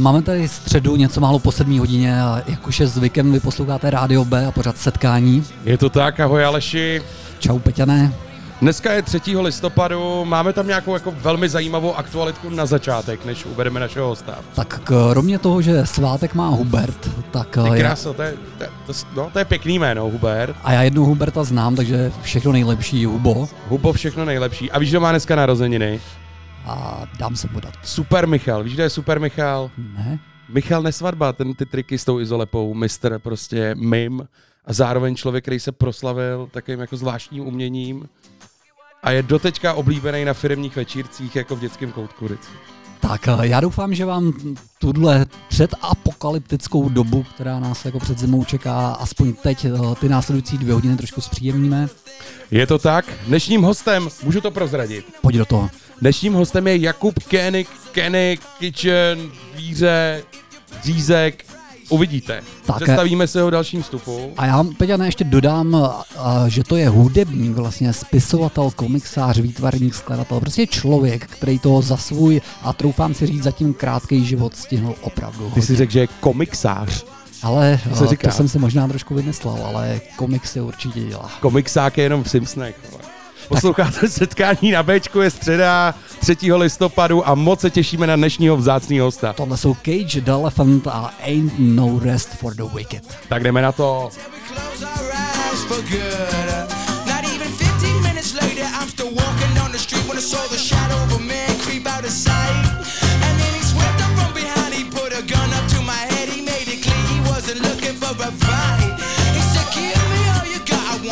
máme tady středu něco málo po sedmí hodině a jak už je zvykem, vy posloucháte Rádio B a pořád setkání. Je to tak, ahoj Aleši. Čau Peťané. Dneska je 3. listopadu, máme tam nějakou jako velmi zajímavou aktualitku na začátek, než uvedeme našeho hosta. Tak kromě toho, že svátek má Hubert, tak eh, Ty já, krása, to je, to, je- to, no, to je pěkný jméno, Hubert. a já jednou Huberta znám, takže všechno nejlepší Hubo Hubo, všechno nejlepší. A víš, kdo má dneska narozeniny? A dám se podat. Super Michal, víš, kdo je Super Michal? Ne? Michal Nesvadba, ten ty triky s tou izolepou, mistr prostě mim a zároveň člověk, který se proslavil takovým jako zvláštním uměním a je doteďka oblíbený na firmních večírcích jako v dětském koutku vždycky. Tak eh, já doufám, že vám tuhle předapokalyptickou dobu, která nás jako před zimou čeká, aspoň teď eh, ty následující dvě hodiny trošku zpříjemníme. Je to tak? Dnešním hostem, můžu to prozradit, Pojď do toho. dnešním hostem je Jakub Koenig, Koenig, Kitchen, Víře, Řízek, uvidíte. Tak, Představíme se ho dalším vstupu. A já, Peťa, ještě dodám, že to je hudebník, vlastně spisovatel, komiksář, výtvarník, skladatel, prostě člověk, který to za svůj a troufám si říct zatím krátký život stihnul opravdu. Ty jsi řekl, že je komiksář. Ale se a, říká? to jsem si možná trošku vymyslel, ale komiksy určitě dělá. Komiksák je jenom v Simpsonech. Posloucháte setkání na Bčku, je středa 3. listopadu a moc se těšíme na dnešního vzácného hosta. Tohle jsou Cage the Elephant a Ain't No Rest for the Wicked. Tak jdeme na to. we close our eyes for good.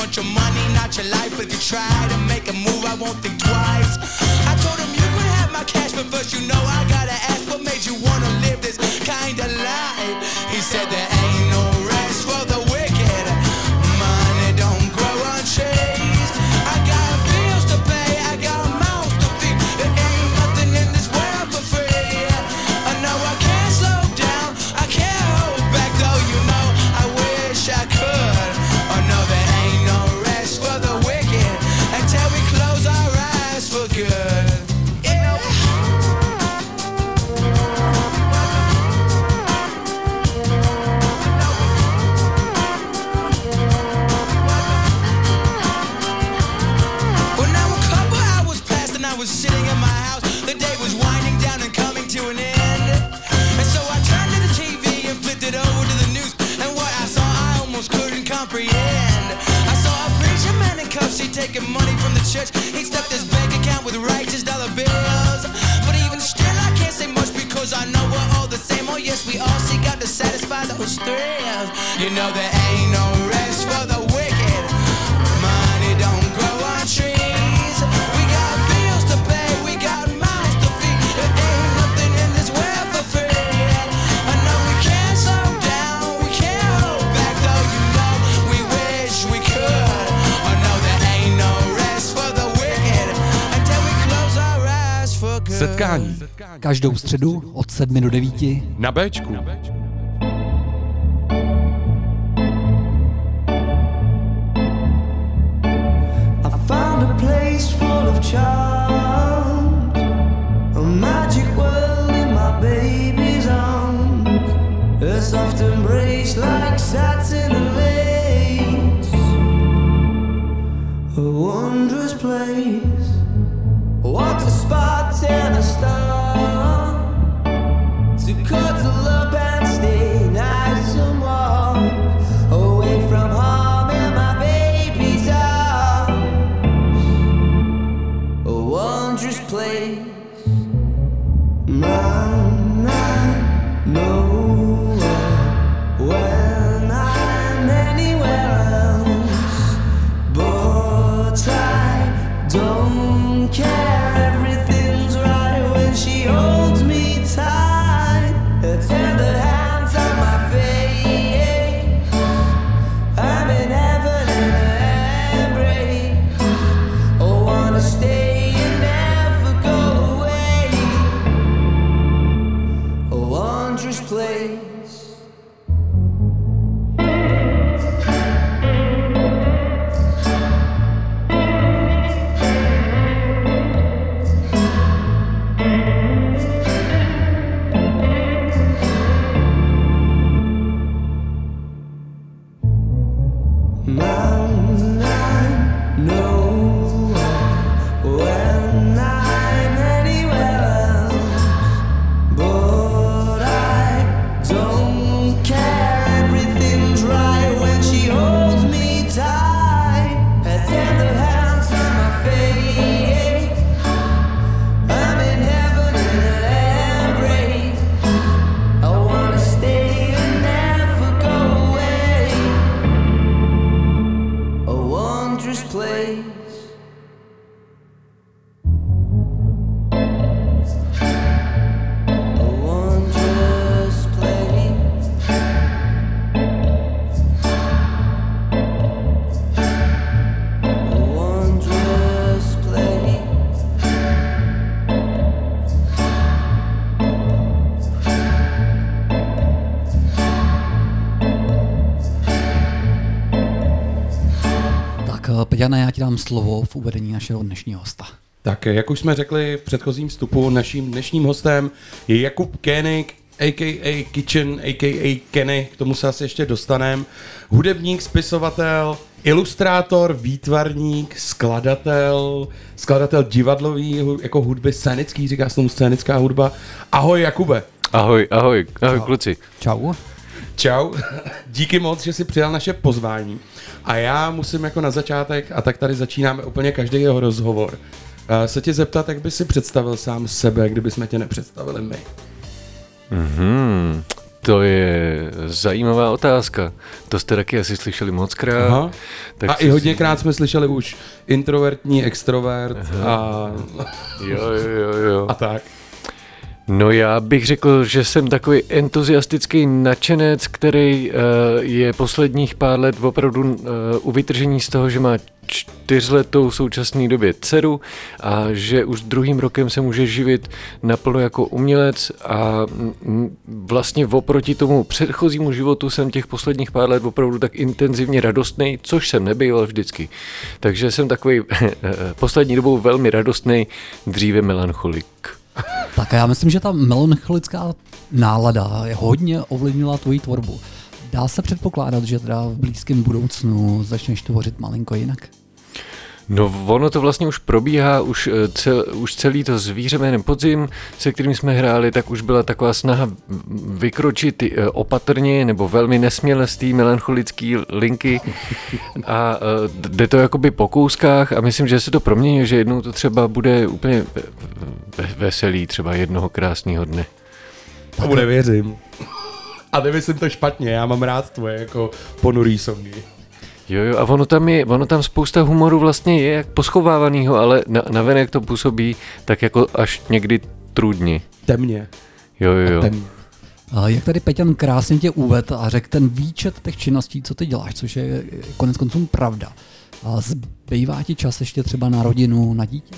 Want your money, not your life. But if you try to make a move, I won't think twice. I told him you could have my cash, but first you know I gotta ask what made you wanna live this kind of life. He said, There church. He stuffed his bank account with righteous dollar bills. But even still, I can't say much because I know we're all the same. Oh, yes, we all seek out to satisfy those thrills. You know, there Setkání Každou středu od 7 do 9. na Bčku. I found a place full of charms, Peťane, já ti dám slovo v uvedení našeho dnešního hosta. Tak jak už jsme řekli v předchozím vstupu, naším dnešním hostem je Jakub Kénik, a.k.a. Kitchen, a.k.a. Kenny, k tomu se asi ještě dostanem. Hudebník, spisovatel, ilustrátor, výtvarník, skladatel, skladatel divadlový, jako hudby scénický, říká se tomu scénická hudba. Ahoj Jakube. Ahoj, ahoj, ahoj kluci. Čau. Čau, díky moc, že jsi přijal naše pozvání. A já musím jako na začátek, a tak tady začínáme úplně každý jeho rozhovor, eh, se tě zeptat, jak by si představil sám sebe, kdyby jsme tě nepředstavili my. Hmm, to je zajímavá otázka. To jste taky asi slyšeli moc krát. Aha. Tak a si- i hodněkrát jsme slyšeli už introvertní, extrovert a, Jo, jo, jo, jo. a tak. No já bych řekl, že jsem takový entuziastický nadšenec, který uh, je posledních pár let opravdu uh, u vytržení z toho, že má čtyřletou v současné době dceru a že už druhým rokem se může živit naplno jako umělec a vlastně oproti tomu předchozímu životu jsem těch posledních pár let opravdu tak intenzivně radostný, což jsem nebýval vždycky. Takže jsem takový poslední dobou velmi radostný, dříve melancholik. Tak já myslím, že ta melancholická nálada je hodně ovlivnila tvoji tvorbu. Dá se předpokládat, že teda v blízkém budoucnu začneš tvořit malinko jinak? No ono to vlastně už probíhá, už, eh, cel, už celý to zvíře jménem Podzim, se kterým jsme hráli, tak už byla taková snaha vykročit eh, opatrně nebo velmi nesměle z té melancholické linky a eh, jde to jakoby po kouskách a myslím, že se to promění, že jednou to třeba bude úplně ve- ve- veselý, třeba jednoho krásného dne. Tomu nevěřím. A nemyslím to špatně, já mám rád tvoje jako ponurý songy. Jo, jo, a ono tam je, ono tam spousta humoru vlastně je jak poschovávanýho, ale na, navenek to působí tak jako až někdy trudně. Temně. Jo, jo, jo. Temně. A Jak tady Peťan krásně tě uved a řekl ten výčet těch činností, co ty děláš, což je konec konců pravda. A zbývá ti čas ještě třeba na rodinu, na dítě?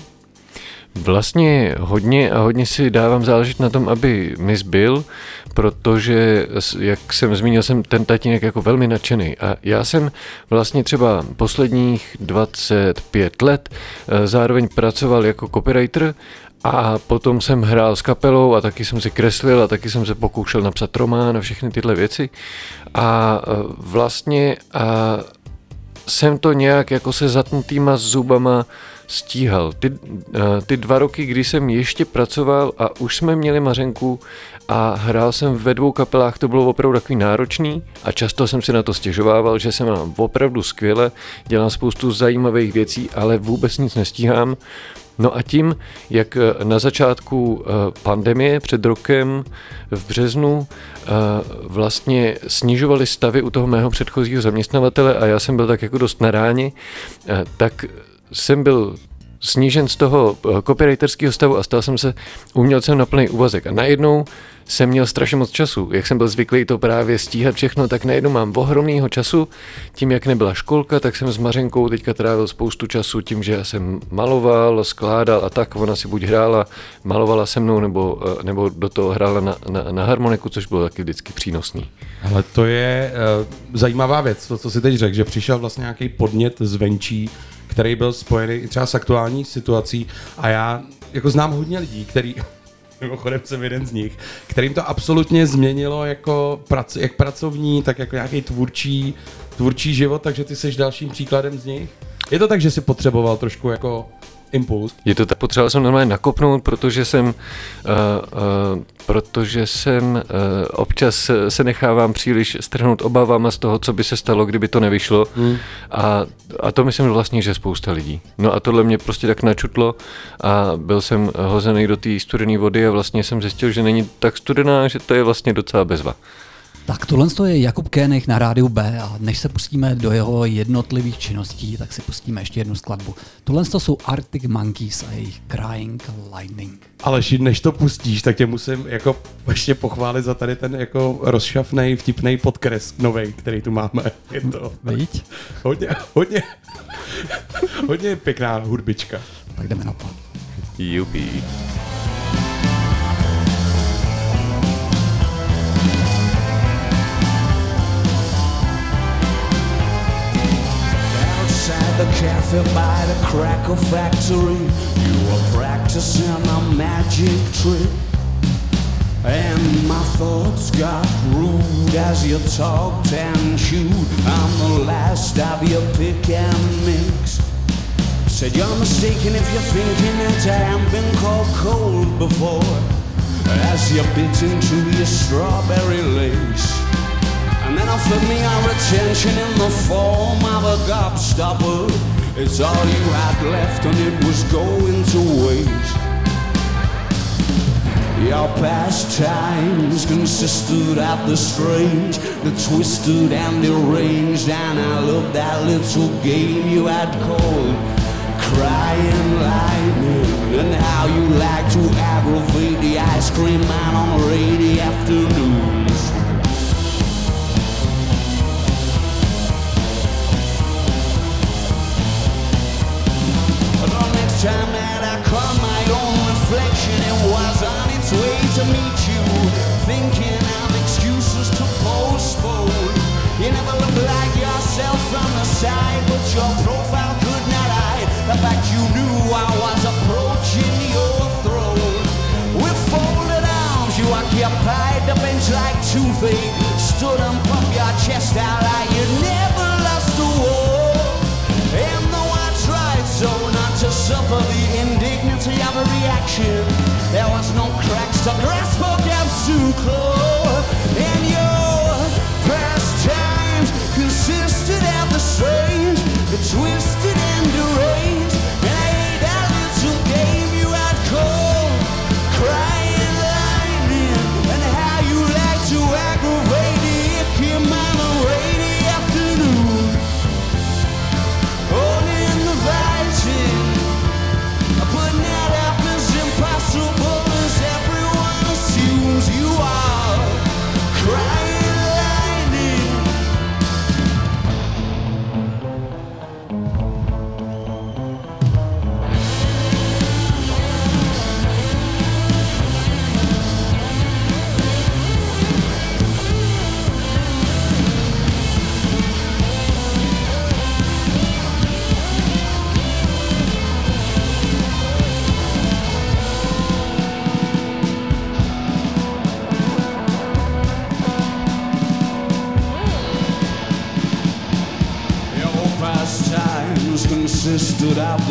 Vlastně hodně a hodně si dávám záležet na tom, aby mi zbyl, protože, jak jsem zmínil, jsem ten tatínek jako velmi nadšený. A já jsem vlastně třeba posledních 25 let eh, zároveň pracoval jako copywriter a potom jsem hrál s kapelou a taky jsem si kreslil a taky jsem se pokoušel napsat román a všechny tyhle věci. A eh, vlastně a jsem to nějak jako se zatnutýma zubama stíhal. Ty, eh, ty dva roky, kdy jsem ještě pracoval a už jsme měli Mařenku a hrál jsem ve dvou kapelách, to bylo opravdu takový náročný a často jsem si na to stěžovával, že se mám opravdu skvěle, dělám spoustu zajímavých věcí, ale vůbec nic nestíhám. No a tím, jak eh, na začátku eh, pandemie před rokem v březnu vlastně snižovali stavy u toho mého předchozího zaměstnavatele a já jsem byl tak jako dost na ráně, tak jsem byl snížen z toho eh, copywriterského stavu a stal jsem se umělcem na plný úvazek. A najednou jsem měl strašně moc času. Jak jsem byl zvyklý to právě stíhat všechno, tak najednou mám ohromného času. Tím, jak nebyla školka, tak jsem s Mařenkou teďka trávil spoustu času tím, že já jsem maloval, skládal a tak. Ona si buď hrála, malovala se mnou, nebo, eh, nebo do toho hrála na, na, na harmoniku, což bylo taky vždycky přínosný. Ale to je uh, zajímavá věc, to, co si teď řekl, že přišel vlastně nějaký podnět zvenčí, který byl spojený třeba s aktuální situací a já jako znám hodně lidí, který mimochodem jsem jeden z nich, kterým to absolutně změnilo jako prac, jak pracovní, tak jako nějaký tvůrčí, tvůrčí život, takže ty jsi dalším příkladem z nich. Je to tak, že jsi potřeboval trošku jako impuls. Je to tak, potřeboval jsem normálně nakopnout, protože jsem, uh, uh, protože jsem uh, občas se nechávám příliš strhnout obavama z toho, co by se stalo, kdyby to nevyšlo. Hmm. A, a to myslím vlastně, že spousta lidí. No a tohle mě prostě tak načutlo a byl jsem hozený do té studené vody a vlastně jsem zjistil, že není tak studená, že to je vlastně docela bezva. Tak tohle je Jakub Kénech na rádiu B a než se pustíme do jeho jednotlivých činností, tak si pustíme ještě jednu skladbu. Tohle jsou Arctic Monkeys a jejich Crying Lightning. Ale než to pustíš, tak tě musím jako ještě pochválit za tady ten jako rozšafnej, vtipný podkres novej, který tu máme. Je to Víď? hodně, hodně, hodně pěkná hudbička. Tak jdeme na to. Jupi. The cafe by the cracker factory. You were practicing a magic trick. And my thoughts got rude as you talked and chewed. I'm the last of your pick and mix. Said you're mistaken if you're thinking that I haven't been called cold before. As you bit into your strawberry lace. And then offered me our attention in the form of a gobstopper. It's all you had left and it was going to waste. Your pastimes consisted of the strange, the twisted and the deranged, and I loved that little game you had called Crying Lightning, and how you like to aggravate the ice cream man on a rainy afternoon. To meet you. Thinking of excuses to postpone. You never looked like yourself from the side, but your profile could not hide the fact you knew I was approaching your throne. With folded arms, you occupied the bench like feet. Stood and pumped your chest out like you never suffer the indignity of a reaction. There was no cracks to grasp or gaps to claw. And your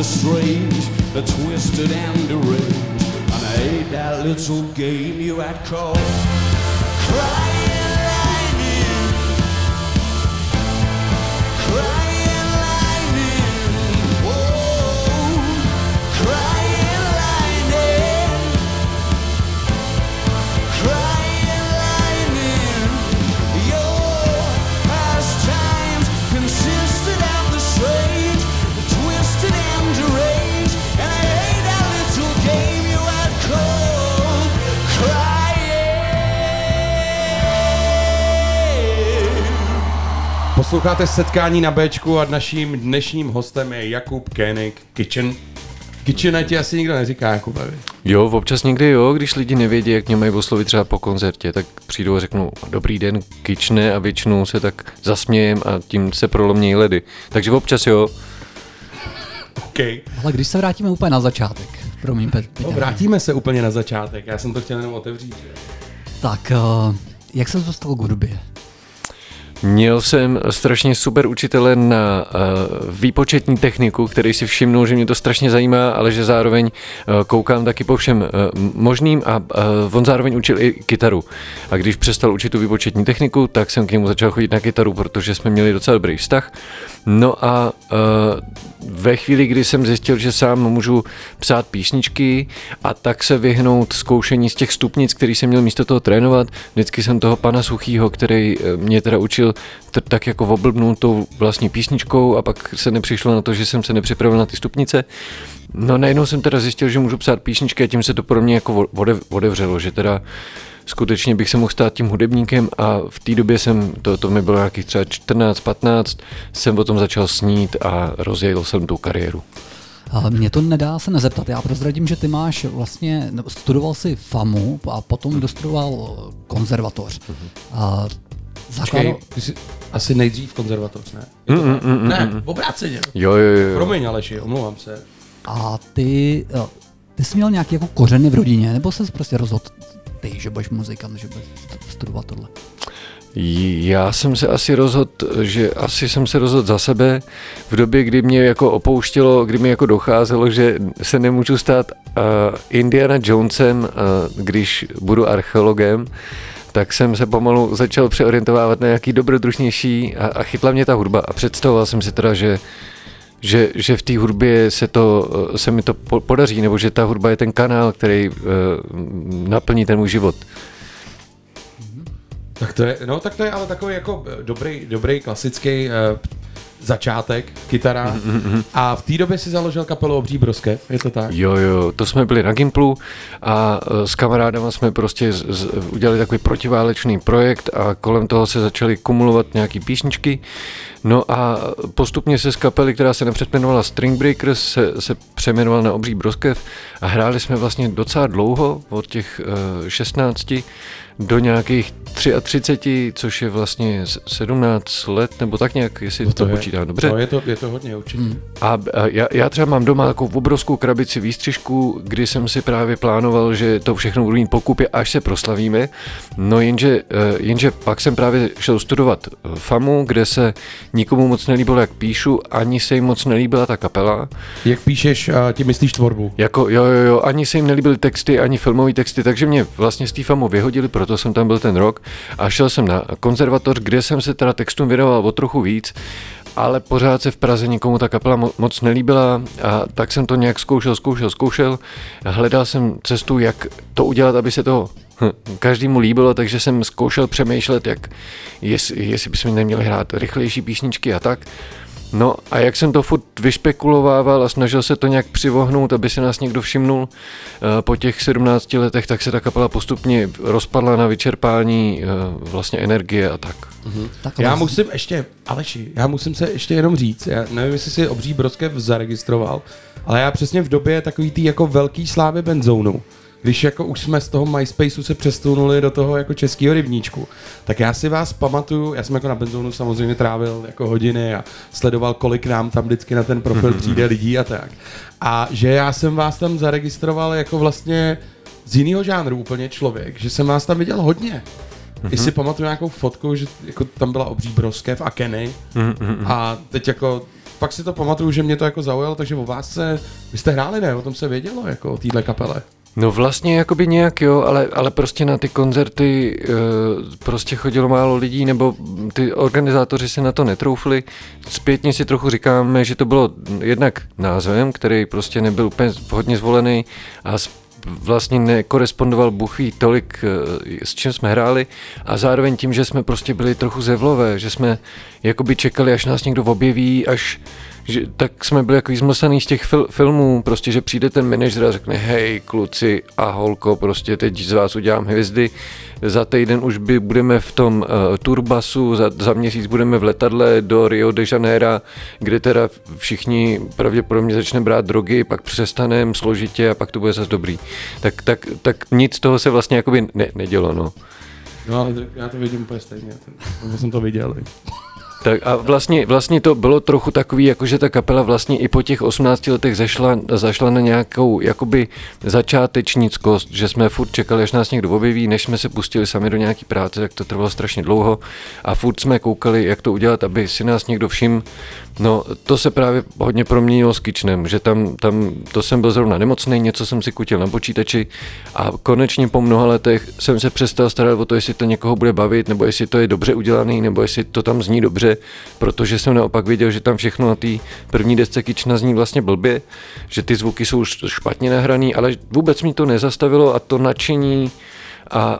the strange, the twisted and deranged. And I hate that little game you had called Crying Posloucháte setkání na Bčku a naším dnešním hostem je Jakub Koenig Kitchen. Kitchen ti asi nikdo neříká, Jakubovi. Jo, občas někdy jo, když lidi nevědí, jak mě mají oslovit třeba po koncertě, tak přijdou a řeknou dobrý den, kyčne a většinou se tak zasmějem a tím se prolomnějí ledy. Takže občas jo. OK. Ale když se vrátíme úplně na začátek, promiň, Pet, No, Petr, vrátíme se úplně na začátek, já jsem to chtěl jenom otevřít. tak uh, jak se dostal k hudbě? Měl jsem strašně super učitele na uh, výpočetní techniku, který si všimnul, že mě to strašně zajímá, ale že zároveň uh, koukám taky po všem uh, možným a on zároveň učil i kytaru. A když přestal učit tu výpočetní techniku, tak jsem k němu začal chodit na kytaru, protože jsme měli docela dobrý vztah. No a ve chvíli, kdy jsem zjistil, že sám můžu psát písničky a tak se vyhnout zkoušení z těch stupnic, který jsem měl místo toho trénovat, vždycky jsem toho pana Suchýho, který eh, mě teda učil t- tak jako oblbnul tou vlastní písničkou a pak se nepřišlo na to, že jsem se nepřipravil na ty stupnice. No najednou jsem teda zjistil, že můžu psát písničky a tím se to pro mě jako odev- otevřelo, že teda skutečně bych se mohl stát tím hudebníkem a v té době jsem, to, to mi bylo nějakých třeba 14-15, jsem o tom začal snít a rozjel jsem tu kariéru. Mě to nedá se nezeptat. Já prozradím, že ty máš vlastně, studoval si FAMu a potom dostudoval konzervatoř. Uh, Počkej, ty jsi asi nejdřív konzervatoř, ne? Je to tak? ne, obráceně. Jo, jo, jo. Promiň, Aleši, omlouvám se. A ty, ty jsi měl nějaký jako kořeny v rodině, nebo jsi prostě rozhodl ty, že budeš muzikant, že budeš studovat tohle? Já jsem se asi rozhodl, že asi jsem se rozhodl za sebe v době, kdy mě jako opouštělo, kdy mi jako docházelo, že se nemůžu stát uh, Indiana Jonesem, uh, když budu archeologem, tak jsem se pomalu začal přeorientovávat na nějaký dobrodružnější a, a chytla mě ta hudba a představoval jsem si teda, že že, že v té hudbě se, to, se mi to po- podaří, nebo že ta hudba je ten kanál, který uh, naplní ten můj život. Tak to je, no tak to je ale takový jako dobrý, dobrý klasický uh, začátek, kytara. A v té době si založil kapelu Obří broskev, je to tak? Jo, jo, to jsme byli na Gimplu a eh, s kamarádama jsme prostě z, z, udělali takový protiválečný projekt a kolem toho se začaly kumulovat nějaký písničky. No a postupně se z kapely, která se napřed jmenovala String Breakers, se, se přeměnovala na Obří broskev a hráli jsme vlastně docela dlouho, od těch uh, 16 do nějakých 33, což je vlastně s- 17 let, nebo tak nějak, jestli to, to je, počítám dobře. No, je to, je to hodně určitě. Hmm. A, a já, já třeba mám doma takovou obrovskou krabici výstřižků, kdy jsem si právě plánoval, že to všechno budu mít pokupě, až se proslavíme. No jenže, eh, jenže pak jsem právě šel studovat eh, FAMu, kde se nikomu moc nelíbilo, jak píšu, ani se jim moc nelíbila ta kapela. Jak píšeš, uh, ti myslíš tvorbu? Jako jo, jo, jo, ani se jim nelíbily texty, ani filmové texty, takže mě vlastně z té FAMu vyhodili, proto jsem tam byl ten rok a šel jsem na konzervatoř, kde jsem se teda textům věnoval o trochu víc, ale pořád se v Praze nikomu ta kapela mo- moc nelíbila a tak jsem to nějak zkoušel, zkoušel, zkoušel. Hledal jsem cestu, jak to udělat, aby se to hm, každému líbilo, takže jsem zkoušel přemýšlet, jak, jestli, jestli bychom neměli hrát rychlejší písničky a tak. No a jak jsem to furt vyšpekulovával a snažil se to nějak přivohnout, aby se nás někdo všimnul eh, po těch 17 letech, tak se ta kapela postupně rozpadla na vyčerpání eh, vlastně energie a tak. Tak Já musím ještě, Aleši, já musím se ještě jenom říct, já nevím, jestli si Obří broskev zaregistroval, ale já přesně v době takový tý jako velký slávy benzónu, když jako už jsme z toho MySpaceu se přesunuli do toho jako českého rybníčku, tak já si vás pamatuju, já jsem jako na benzónu samozřejmě trávil jako hodiny a sledoval, kolik nám tam vždycky na ten profil přijde lidí a tak. A že já jsem vás tam zaregistroval jako vlastně z jiného žánru úplně člověk, že jsem vás tam viděl hodně. Mm-hmm. Jestli pamatuju nějakou fotku, že jako tam byla obří broskev a Kenny. Mm-hmm. A teď jako pak si to pamatuju, že mě to jako zaujalo, takže o vás se, vy jste hráli, ne? O tom se vědělo, jako o téhle kapele. No vlastně jakoby nějak jo, ale, ale prostě na ty koncerty e, prostě chodilo málo lidí, nebo ty organizátoři se na to netroufli. Zpětně si trochu říkáme, že to bylo jednak názvem, který prostě nebyl úplně hodně zvolený a vlastně nekorespondoval buchví tolik, eh, s čím jsme hráli a zároveň tím, že jsme prostě byli trochu zevlové, že jsme jakoby čekali, až nás někdo objeví, až že, tak jsme byli jako zmlsaný z těch fil, filmů, prostě, že přijde ten manažer a řekne, hej kluci a holko, prostě teď z vás udělám hvězdy, za týden už by budeme v tom uh, turbasu, za, za měsíc budeme v letadle do Rio de Janeiro, kde teda všichni pravděpodobně začne brát drogy, pak přestaneme složitě a pak to bude zase dobrý. Tak, tak, tak nic toho se vlastně jakoby ne, nedělo, no. No ale já to vidím úplně stejně, to jsem to viděl. Tak a vlastně, vlastně to bylo trochu takový, jako že ta kapela vlastně i po těch 18 letech zašla, zašla na nějakou jakoby začátečnickost, že jsme furt čekali, až nás někdo objeví, než jsme se pustili sami do nějaký práce, tak to trvalo strašně dlouho a furt jsme koukali, jak to udělat, aby si nás někdo všim. No, to se právě hodně proměnilo s Kitchenem, že tam, tam to jsem byl zrovna nemocný, něco jsem si kutil na počítači a konečně po mnoha letech jsem se přestal starat o to, jestli to někoho bude bavit, nebo jestli to je dobře udělaný, nebo jestli to tam zní dobře protože jsem naopak viděl, že tam všechno na té první desce Kična zní vlastně blbě, že ty zvuky jsou špatně nahraný, ale vůbec mi to nezastavilo a to nadšení a, a,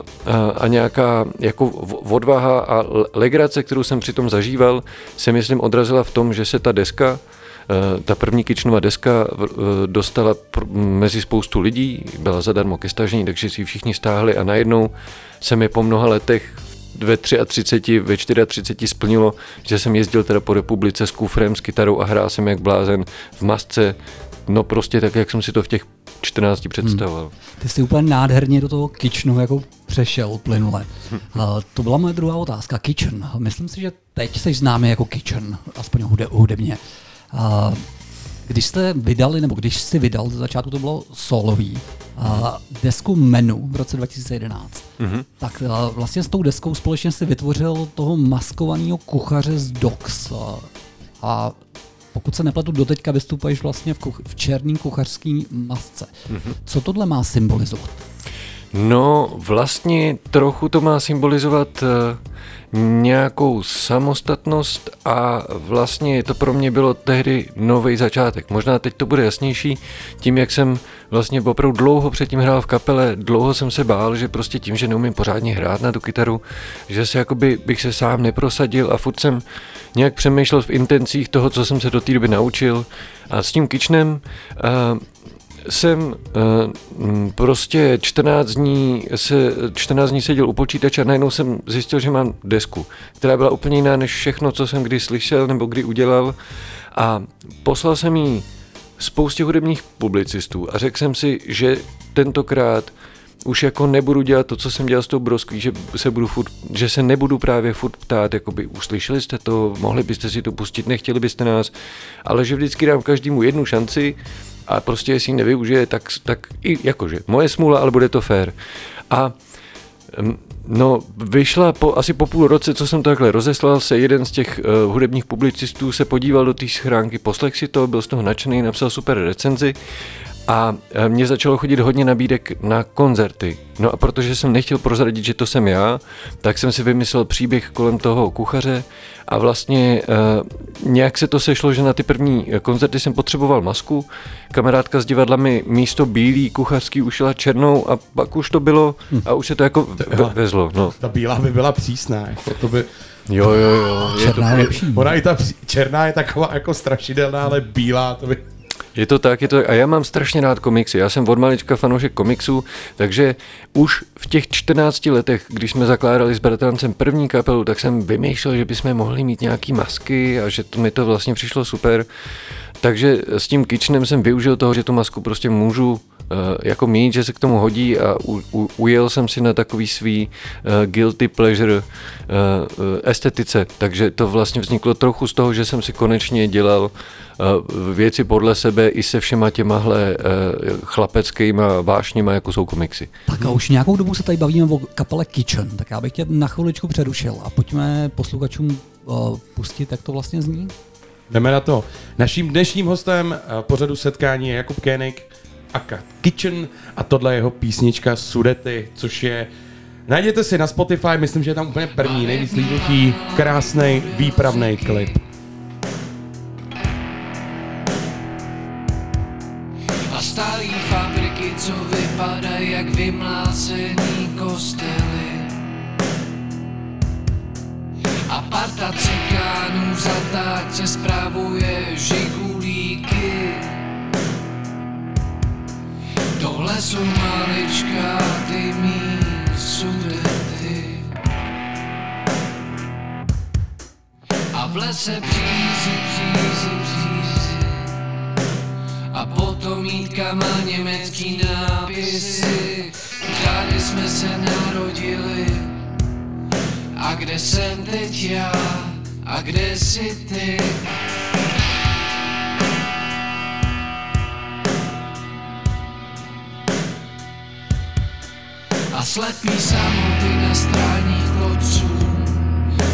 a nějaká jako odvaha a legrace, kterou jsem přitom zažíval, se myslím odrazila v tom, že se ta deska eh, ta první Kitchenová deska eh, dostala mezi spoustu lidí, byla zadarmo ke stažení, takže si ji všichni stáhli a najednou se mi po mnoha letech ve 33, ve 34 splnilo, že jsem jezdil teda po republice s kufrem, s kytarou a hrál jsem jak blázen v masce, no prostě tak, jak jsem si to v těch 14 představoval. Hmm. Ty jsi úplně nádherně do toho kitchenu jako přešel plynule. Uh, to byla moje druhá otázka. Kitchen. Myslím si, že teď jsi známý jako Kitchen, aspoň hudebně. Uh, když jste vydali, nebo když jsi vydal, ze začátku to bylo solový, desku Menu v roce 2011, mm-hmm. tak uh, vlastně s tou deskou společně si vytvořil toho maskovaného kuchaře z Dox. A pokud se nepletu, doteďka vystupuješ vlastně v, kuch- v černý kuchařský masce. Mm-hmm. Co tohle má symbolizovat? No, vlastně trochu to má symbolizovat uh nějakou samostatnost a vlastně to pro mě bylo tehdy nový začátek. Možná teď to bude jasnější tím, jak jsem vlastně opravdu dlouho předtím hrál v kapele, dlouho jsem se bál, že prostě tím, že neumím pořádně hrát na tu kytaru, že se jakoby bych se sám neprosadil a furt jsem nějak přemýšlel v intencích toho, co jsem se do té doby naučil a s tím Kitchenem uh, jsem uh, prostě 14 dní, se, 14 dní seděl u počítače a najednou jsem zjistil, že mám desku, která byla úplně jiná než všechno, co jsem kdy slyšel nebo kdy udělal. A poslal jsem jí spoustě hudebních publicistů a řekl jsem si, že tentokrát už jako nebudu dělat to, co jsem dělal s tou broskví, že se, budu furt, že se nebudu právě furt ptát, jakoby uslyšeli jste to, mohli byste si to pustit, nechtěli byste nás, ale že vždycky dám každému jednu šanci a prostě jestli ji nevyužije, tak, tak i jakože moje smůla, ale bude to fér. A No, vyšla po, asi po půl roce, co jsem takhle rozeslal, se jeden z těch uh, hudebních publicistů se podíval do té schránky, poslech si to, byl z toho nadšený, napsal super recenzi a eh, mě začalo chodit hodně nabídek na koncerty. No a protože jsem nechtěl prozradit, že to jsem já, tak jsem si vymyslel příběh kolem toho kuchaře a vlastně uh, nějak se to sešlo, že na ty první koncerty jsem potřeboval masku. Kamarádka z divadla mi místo bílý kuchařský ušila černou a pak už to bylo a už se to jako ve- vezlo. No. Ta bílá by byla přísná, jako to by... Jo, jo, jo. Černá je lepší. Ona i ta černá je taková jako strašidelná, ale bílá to by... Je to tak, je to A já mám strašně rád komiksy. Já jsem od malička fanoušek komiksů, takže už v těch 14 letech, když jsme zakládali s bratrancem první kapelu, tak jsem vymýšlel, že bychom mohli mít nějaký masky a že to, mi to vlastně přišlo super. Takže s tím Kitchenem jsem využil toho, že tu masku prostě můžu jako mít, že se k tomu hodí a u, u, ujel jsem si na takový svý uh, guilty pleasure uh, uh, estetice, takže to vlastně vzniklo trochu z toho, že jsem si konečně dělal uh, věci podle sebe i se všema těmahle uh, chlapeckýma vášněma, jako jsou komiksy. Tak a už nějakou dobu se tady bavíme o kapele Kitchen, tak já bych tě na chviličku přerušil a pojďme posluchačům uh, pustit, jak to vlastně zní. Jdeme na to. Naším dnešním hostem eh, pořadu setkání je Jakub Kénik a Kat Kitchen a tohle je jeho písnička Sudety, což je Najděte si na Spotify, myslím, že je tam úplně první, nejvíc líbnutí, krásný, výpravný klip. A starý fabriky, co vypadají jak vymlácený kostely. A parta cikánů v zatáčce zpravuje žigulíky. Tohle jsou maličká ty mý sudety. A v lese břízy, břízy, břízy. A potom jítkama německý nápisy Tady jsme se narodili A kde jsem teď já A kde jsi ty A slepý samoty na stráních kloců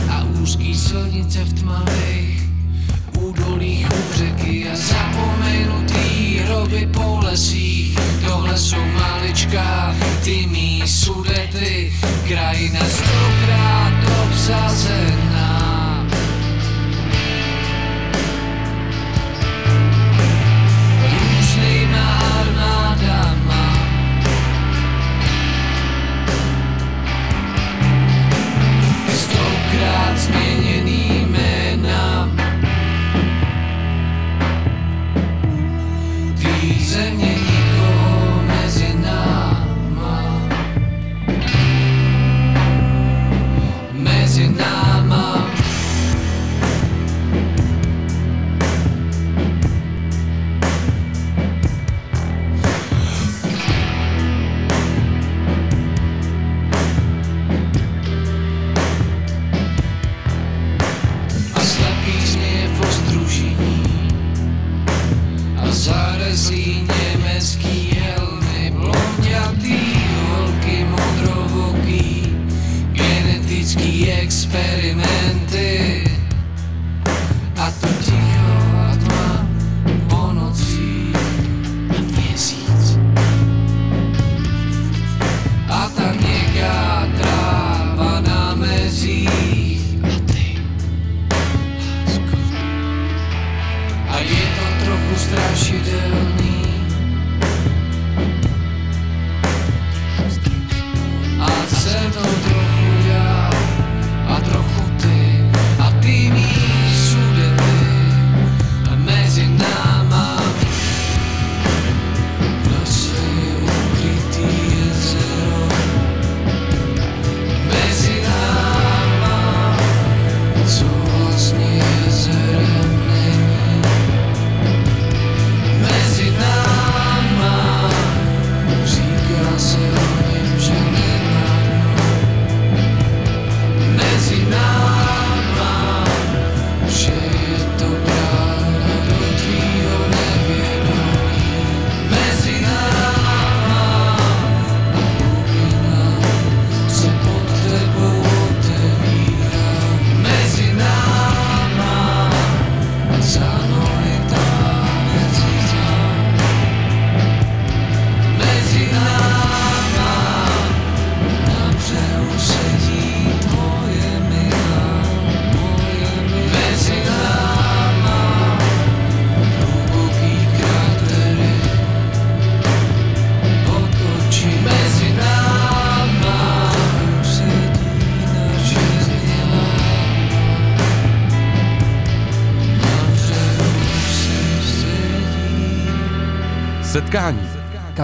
A úzký silnice v tmavých údolích u řeky a zapomenutý hroby po lesích. Tohle jsou maličká, ty mý sudety, krajina stokrát obsazená. Stokrát změněný zarezlý německý helmy, blondětý holky modrovoký, genetický experimenty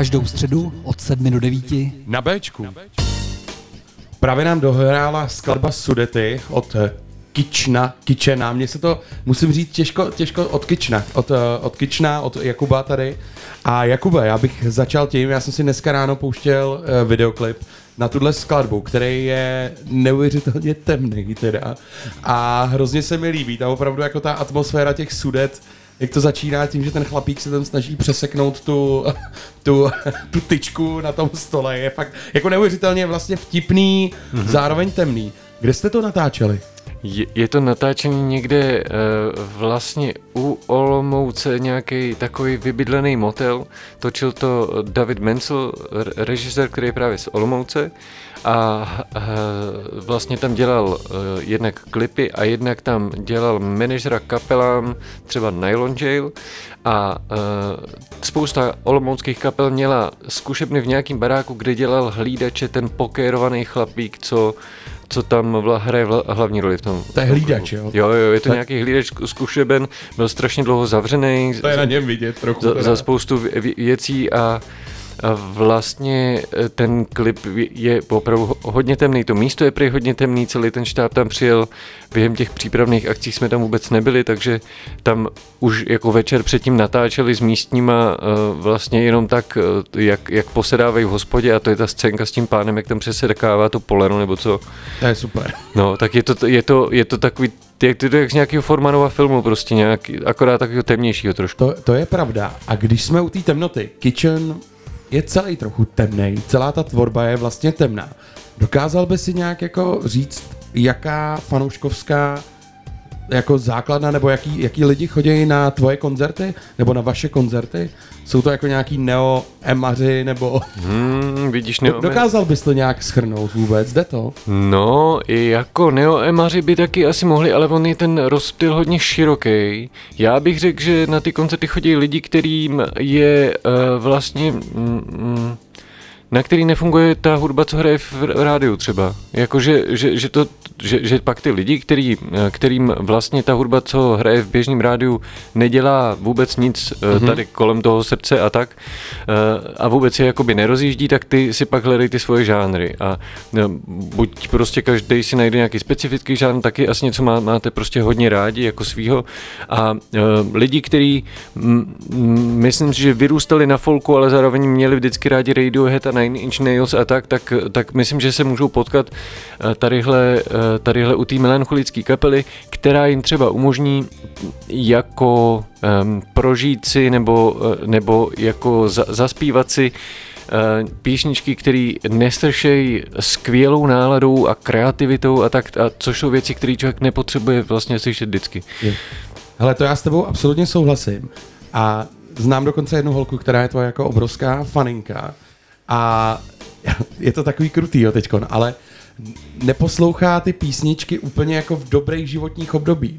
Každou středu od 7 do 9 na Bčku. Právě nám dohrála skladba Sudety od eh, Kična, Kičena. Mně se to, musím říct, těžko, těžko od Kična, od, eh, od Kična, od Jakuba tady. A Jakube, já bych začal tím, já jsem si dneska ráno pouštěl uh, videoklip na tuhle skladbu, který je neuvěřitelně temný teda. A hrozně se mi líbí, ta opravdu jako ta atmosféra těch sudet, jak to začíná tím, že ten chlapík se tam snaží přeseknout tu, tu, tu tyčku na tom stole, je fakt jako neuvěřitelně vlastně vtipný, mm-hmm. zároveň temný. Kde jste to natáčeli? Je, je to natáčení někde uh, vlastně u Olomouce, nějaký takový vybydlený motel. Točil to David Menzel, režisér, který je právě z Olomouce. A uh, vlastně tam dělal uh, jednak klipy a jednak tam dělal manažera kapelám, třeba Nylon Jail. A uh, spousta olomouckých kapel měla zkušebny v nějakém baráku, kde dělal hlídače ten pokérovaný chlapík, co co tam vla, hraje vla, hlavní roli v tom. To je hlídač, jo? Jo, jo, je to Tak- nějaký hlídač zkušeben, byl strašně dlouho zavřený To je na něm vidět trochu. za, teda. za spoustu vě- vě- věcí a vlastně eh, ten klip je opravdu ho- hodně temný. To místo je prý hodně temný, celý ten štáb tam přijel. Během těch přípravných akcí jsme tam vůbec nebyli, takže tam už jako večer předtím natáčeli s místníma eh, vlastně jenom tak, eh, jak, jak posedávají v hospodě a to je ta scénka s tím pánem, jak tam přesedkává to poleno nebo co. To je super. No, tak je to, je to, je to takový, jak to jak z nějakého Formanova filmu prostě nějaký, akorát takového temnějšího trošku. To, to je pravda. A když jsme u té temnoty, Kitchen je celý trochu temný, celá ta tvorba je vlastně temná. Dokázal by si nějak jako říct, jaká fanouškovská jako základna, nebo jaký, jaký lidi chodí na tvoje koncerty, nebo na vaše koncerty? Jsou to jako nějaký neo-emaři, nebo... Hmm, vidíš, ne, Dokázal bys to nějak schrnout vůbec, jde to? No, i jako neoemaři by taky asi mohli, ale on je ten rozptyl hodně široký. Já bych řekl, že na ty koncerty chodí lidi, kterým je uh, vlastně... Mm, mm, na který nefunguje ta hudba, co hraje v rádiu třeba. Jakože, že, že, to, že, že pak ty lidi, který, kterým vlastně ta hudba, co hraje v běžném rádiu, nedělá vůbec nic mm-hmm. tady kolem toho srdce a tak eh, a vůbec je jakoby nerozjíždí, tak ty si pak hledají ty svoje žánry a eh, buď prostě každý si najde nějaký specifický žánr, taky asi něco má, máte prostě hodně rádi jako svýho a lidi, kteří mm, mm, myslím si, že vyrůstali na folku, ale zároveň měli vždycky rádi Radiohead a Nine Inch Nails a tak, tak, tak myslím, že se můžou potkat eh, tadyhle, eh, tadyhle u té melancholické kapely, která jim třeba umožní jako um, prožít si nebo, eh, nebo jako za, zaspívat si písničky, které nestršejí skvělou náladou a kreativitou a tak, a což jsou věci, které člověk nepotřebuje vlastně slyšet vždycky. Hele, to já s tebou absolutně souhlasím. A znám dokonce jednu holku, která je tvoje jako obrovská faninka. A je to takový krutý, jo, teďkon, ale neposlouchá ty písničky úplně jako v dobrých životních období.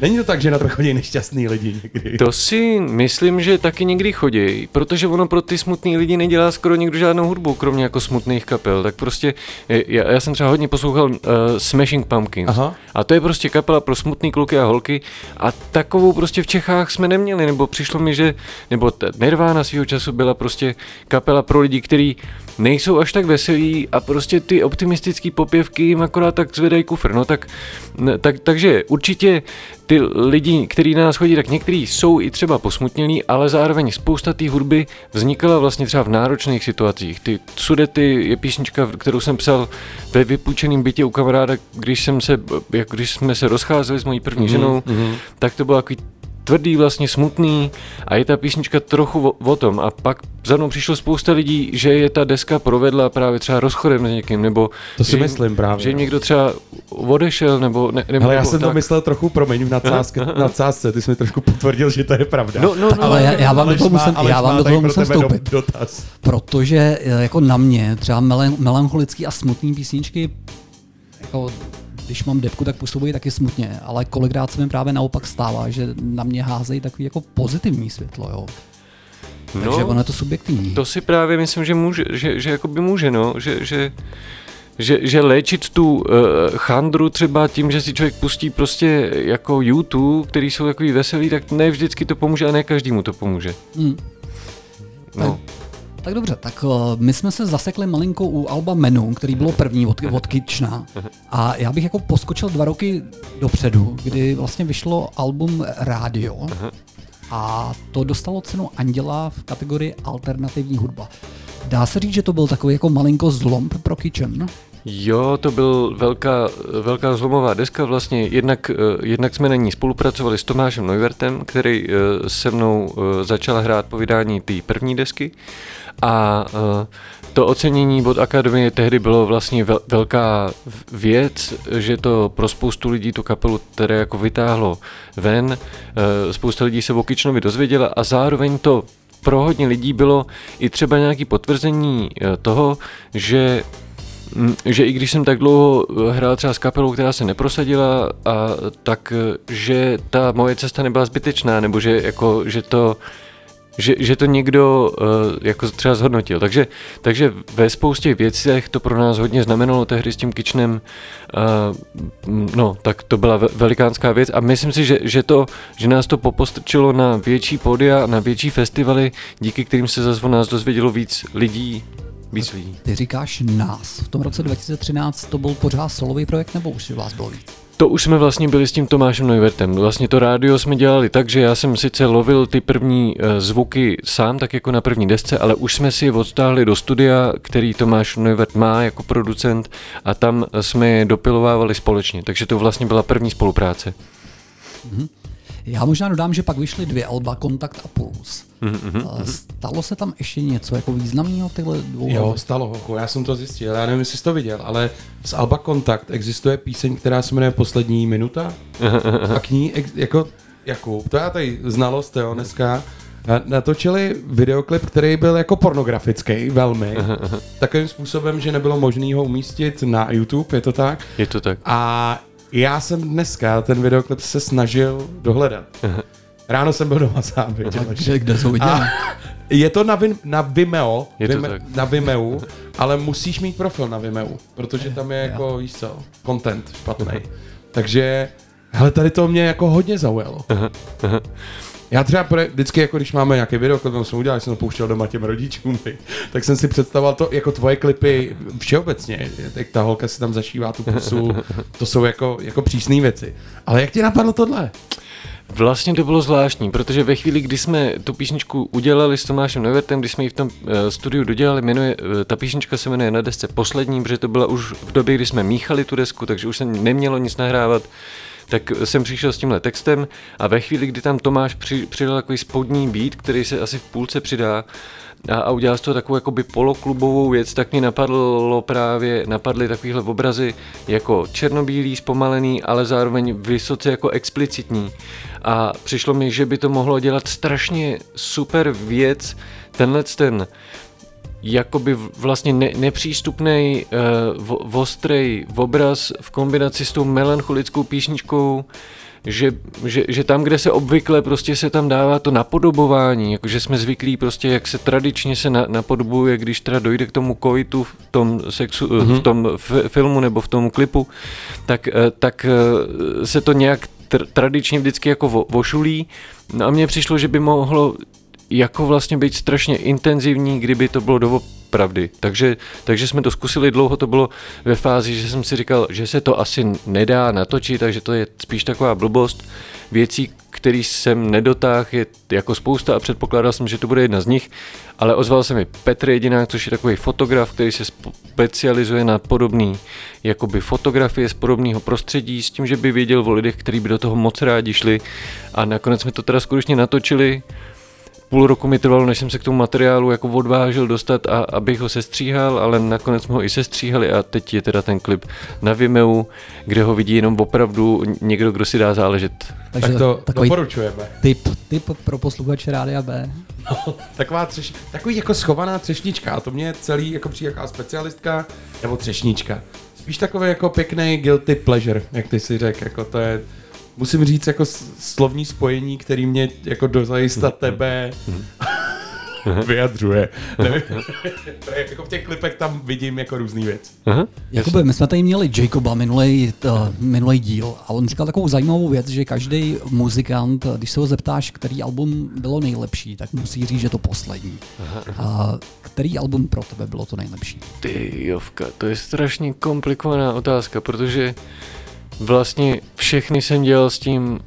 Není to tak, že na to chodí nešťastný lidi někdy. To si myslím, že taky někdy chodí, protože ono pro ty smutný lidi nedělá skoro nikdo žádnou hudbu, kromě jako smutných kapel. Tak prostě, já, já jsem třeba hodně poslouchal uh, Smashing Pumpkins. Aha. A to je prostě kapela pro smutný kluky a holky a takovou prostě v Čechách jsme neměli, nebo přišlo mi, že, nebo ta Nirvana svého času byla prostě kapela pro lidi, kteří nejsou až tak veselí a prostě ty optimistické popěvky jim akorát tak zvedají kufr. No tak, tak, takže určitě ty lidi, kteří na nás chodí, tak někteří jsou i třeba posmutnělí, ale zároveň spousta té hudby vznikala vlastně třeba v náročných situacích. Ty Sudety je písnička, kterou jsem psal ve vypůjčeném bytě u kamaráda, když, jsem se, jak když jsme se rozcházeli s mojí první ženou, mm-hmm. tak to bylo takový tvrdý, vlastně smutný a je ta písnička trochu o, o tom a pak za mnou přišlo spousta lidí, že je ta deska provedla právě třeba rozchodem s někým, nebo To si že jim- myslím právě, že jim no. někdo třeba odešel, nebo ne, nebo, Ale já nebo jsem to tak. myslel trochu, promiň, v nadsázce, nadsázce, ty jsi mi trošku potvrdil, že to je pravda. No, no, no, Ale já, já vám do toho musím, já vám do toho musím tebe do- vstoupit. Dotaz. Protože eh, jako na mě třeba melancholický a smutný písničky, jako když mám depku, tak působí taky smutně, ale kolikrát se mi právě naopak stává, že na mě házejí takový jako pozitivní světlo, jo. Takže No, ono je to subjektivní. To si právě myslím, že může, že, že jakoby může, no, že, že, že, že léčit tu uh, chandru třeba tím, že si člověk pustí prostě jako YouTube, který jsou takový veselý, tak ne vždycky to pomůže a ne každému to pomůže. Hmm. No. Tak dobře, tak uh, my jsme se zasekli malinko u Alba Menu, který bylo první od, od Kitchna. A já bych jako poskočil dva roky dopředu, kdy vlastně vyšlo album Radio. A to dostalo cenu Anděla v kategorii alternativní hudba. Dá se říct, že to byl takový jako malinko zlom pro Kitchen? Jo, to byl velká, velká zlomová deska vlastně. Jednak, eh, jednak jsme na ní spolupracovali s Tomášem Neuwertem, který eh, se mnou eh, začal hrát po vydání té první desky. A to ocenění od Akademie tehdy bylo vlastně vel, velká věc, že to pro spoustu lidí tu kapelu tedy jako vytáhlo ven, spousta lidí se o Kičnovi dozvěděla a zároveň to pro hodně lidí bylo i třeba nějaké potvrzení toho, že že i když jsem tak dlouho hrál třeba s kapelou, která se neprosadila, a tak že ta moje cesta nebyla zbytečná, nebo že, jako, že to že, že to někdo uh, jako třeba zhodnotil. Takže, takže ve spoustě věcech to pro nás hodně znamenalo. Tehdy s tím Kitchenem, uh, no, tak to byla velikánská věc. A myslím si, že, že, to, že nás to popostrčilo na větší podia, na větší festivaly, díky kterým se zase o nás dozvědělo víc lidí, víc lidí. Ty říkáš nás. V tom roce 2013 to byl pořád solový projekt nebo už vás bylo víc? To už jsme vlastně byli s tím Tomášem Neuvertem. Vlastně to rádio jsme dělali tak, že já jsem sice lovil ty první uh, zvuky sám, tak jako na první desce, ale už jsme si je odstáhli do studia, který Tomáš Neuvert má jako producent a tam jsme je dopilovávali společně. Takže to vlastně byla první spolupráce. Mm-hmm. Já možná dodám, že pak vyšly dvě alba, Kontakt a Puls. Mm-hmm. Stalo se tam ještě něco jako významného v těchto dvou Jo, stalo, hochu, já jsem to zjistil, já nevím, jestli jsi to viděl, ale z Alba Kontakt existuje píseň, která se jmenuje Poslední minuta a k ní, jako Jakub, to já tady znalost, jo, dneska, natočili videoklip, který byl jako pornografický, velmi, takovým způsobem, že nebylo možné ho umístit na YouTube, je to tak? Je to tak. A já jsem dneska ten videoklip se snažil dohledat. Ráno jsem byl doma sám, viděl. Kde, kde jsou viděl? Je to na, Vim, na Vimeo, je Vime, na Vimeo, ale musíš mít profil na Vimeo, protože tam je jako, víš co, content špatný. Takže, hele, tady to mě jako hodně zaujalo. Já třeba pre, vždycky, jako když máme nějaký video, který jsem udělal, jsem to pouštěl doma těm rodičům, tak jsem si představoval to jako tvoje klipy všeobecně. Jak ta holka si tam zašívá tu pusu, to jsou jako, jako přísné věci. Ale jak ti napadlo tohle? Vlastně to bylo zvláštní, protože ve chvíli, kdy jsme tu písničku udělali s Tomášem Nevertem, když jsme ji v tom uh, studiu dodělali, jmenuje, uh, ta písnička se jmenuje na desce Poslední, protože to byla už v době, kdy jsme míchali tu desku, takže už se nemělo nic nahrávat tak jsem přišel s tímhle textem a ve chvíli, kdy tam Tomáš při, přidal takový spodní beat, který se asi v půlce přidá, a, a udělal z toho takovou jakoby poloklubovou věc, tak mi napadlo právě, napadly takovýhle obrazy jako černobílý, zpomalený, ale zároveň vysoce jako explicitní. A přišlo mi, že by to mohlo dělat strašně super věc, tenhle ten jakoby vlastně ne, nepřístupný, uh, ostrý obraz v kombinaci s tou melancholickou písničkou, že, že, že tam, kde se obvykle prostě se tam dává to napodobování, jakože jsme zvyklí prostě, jak se tradičně se na, napodobuje, když teda dojde k tomu koitu v tom, sexu, mm-hmm. v mhm. tom f- filmu nebo v tom klipu, tak, eh, tak eh, se to nějak tr- tradičně vždycky jako vo, vošulí. No a mně přišlo, že by mohlo jako vlastně být strašně intenzivní, kdyby to bylo doopravdy. Takže, takže jsme to zkusili, dlouho to bylo ve fázi, že jsem si říkal, že se to asi nedá natočit, takže to je spíš taková blbost. Věcí, který jsem nedotáhl, je jako spousta a předpokládal jsem, že to bude jedna z nich, ale ozval se mi Petr Jedinák, což je takový fotograf, který se specializuje na podobný jakoby fotografie z podobného prostředí, s tím, že by věděl o lidech, kteří by do toho moc rádi šli a nakonec jsme to teda skutečně natočili, půl roku mi trvalo, než jsem se k tomu materiálu jako odvážil dostat a abych ho sestříhal, ale nakonec jsme ho i sestříhali a teď je teda ten klip na Vimeo, kde ho vidí jenom opravdu někdo, kdo si dá záležet. Takže tak to takový doporučujeme. Tip, tip pro posluchače Rádia B. No, taková třeš, takový jako schovaná třešnička a to mě celý jako přijde jaká specialistka nebo třešnička. Spíš takový jako pěkný guilty pleasure, jak ty si řekl, jako to je musím říct jako slovní spojení, který mě jako dozajista tebe vyjadřuje. Nevím, jako v těch klipech tam vidím jako různý věc. Jakube, my jsme tady měli Jacoba minulý, minulý díl a on říkal takovou zajímavou věc, že každý muzikant, když se ho zeptáš, který album bylo nejlepší, tak musí říct, že to poslední. A který album pro tebe bylo to nejlepší? Ty Jovka, to je strašně komplikovaná otázka, protože vlastně všechny jsem dělal s tím,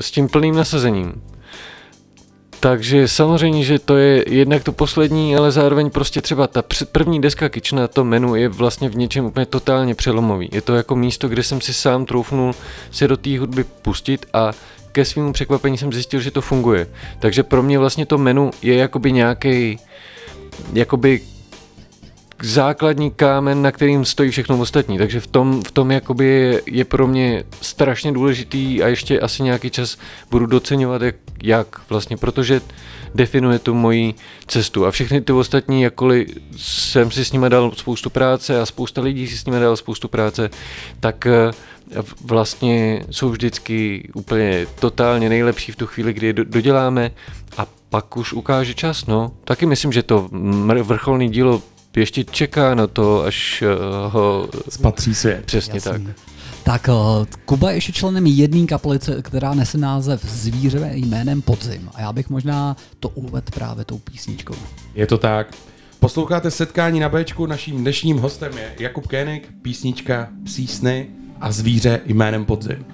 s tím plným nasazením. Takže samozřejmě, že to je jednak to poslední, ale zároveň prostě třeba ta první deska Kitchena, to menu je vlastně v něčem úplně totálně přelomový. Je to jako místo, kde jsem si sám troufnul se do té hudby pustit a ke svému překvapení jsem zjistil, že to funguje. Takže pro mě vlastně to menu je jakoby nějaký jakoby základní kámen, na kterým stojí všechno ostatní. Takže v tom, v tom jakoby je, je pro mě strašně důležitý a ještě asi nějaký čas budu doceňovat, jak, jak vlastně, protože definuje tu moji cestu. A všechny ty ostatní, jakkoliv jsem si s nimi dal spoustu práce a spousta lidí si s nimi dal spoustu práce, tak eh, vlastně jsou vždycky úplně totálně nejlepší v tu chvíli, kdy je doděláme a pak už ukáže čas, no. Taky myslím, že to vrcholný dílo ještě čeká na to, až eh, ho... Spatří svět. Přesně Jasný. tak. Tak uh, Kuba je ještě členem jedné kaplice, která nese název Zvíře jménem Podzim. A já bych možná to uvedl právě tou písničkou. Je to tak. Posloucháte setkání na Bčku, naším dnešním hostem je Jakub Kénik, písnička Psí sny a zvíře jménem Podzim.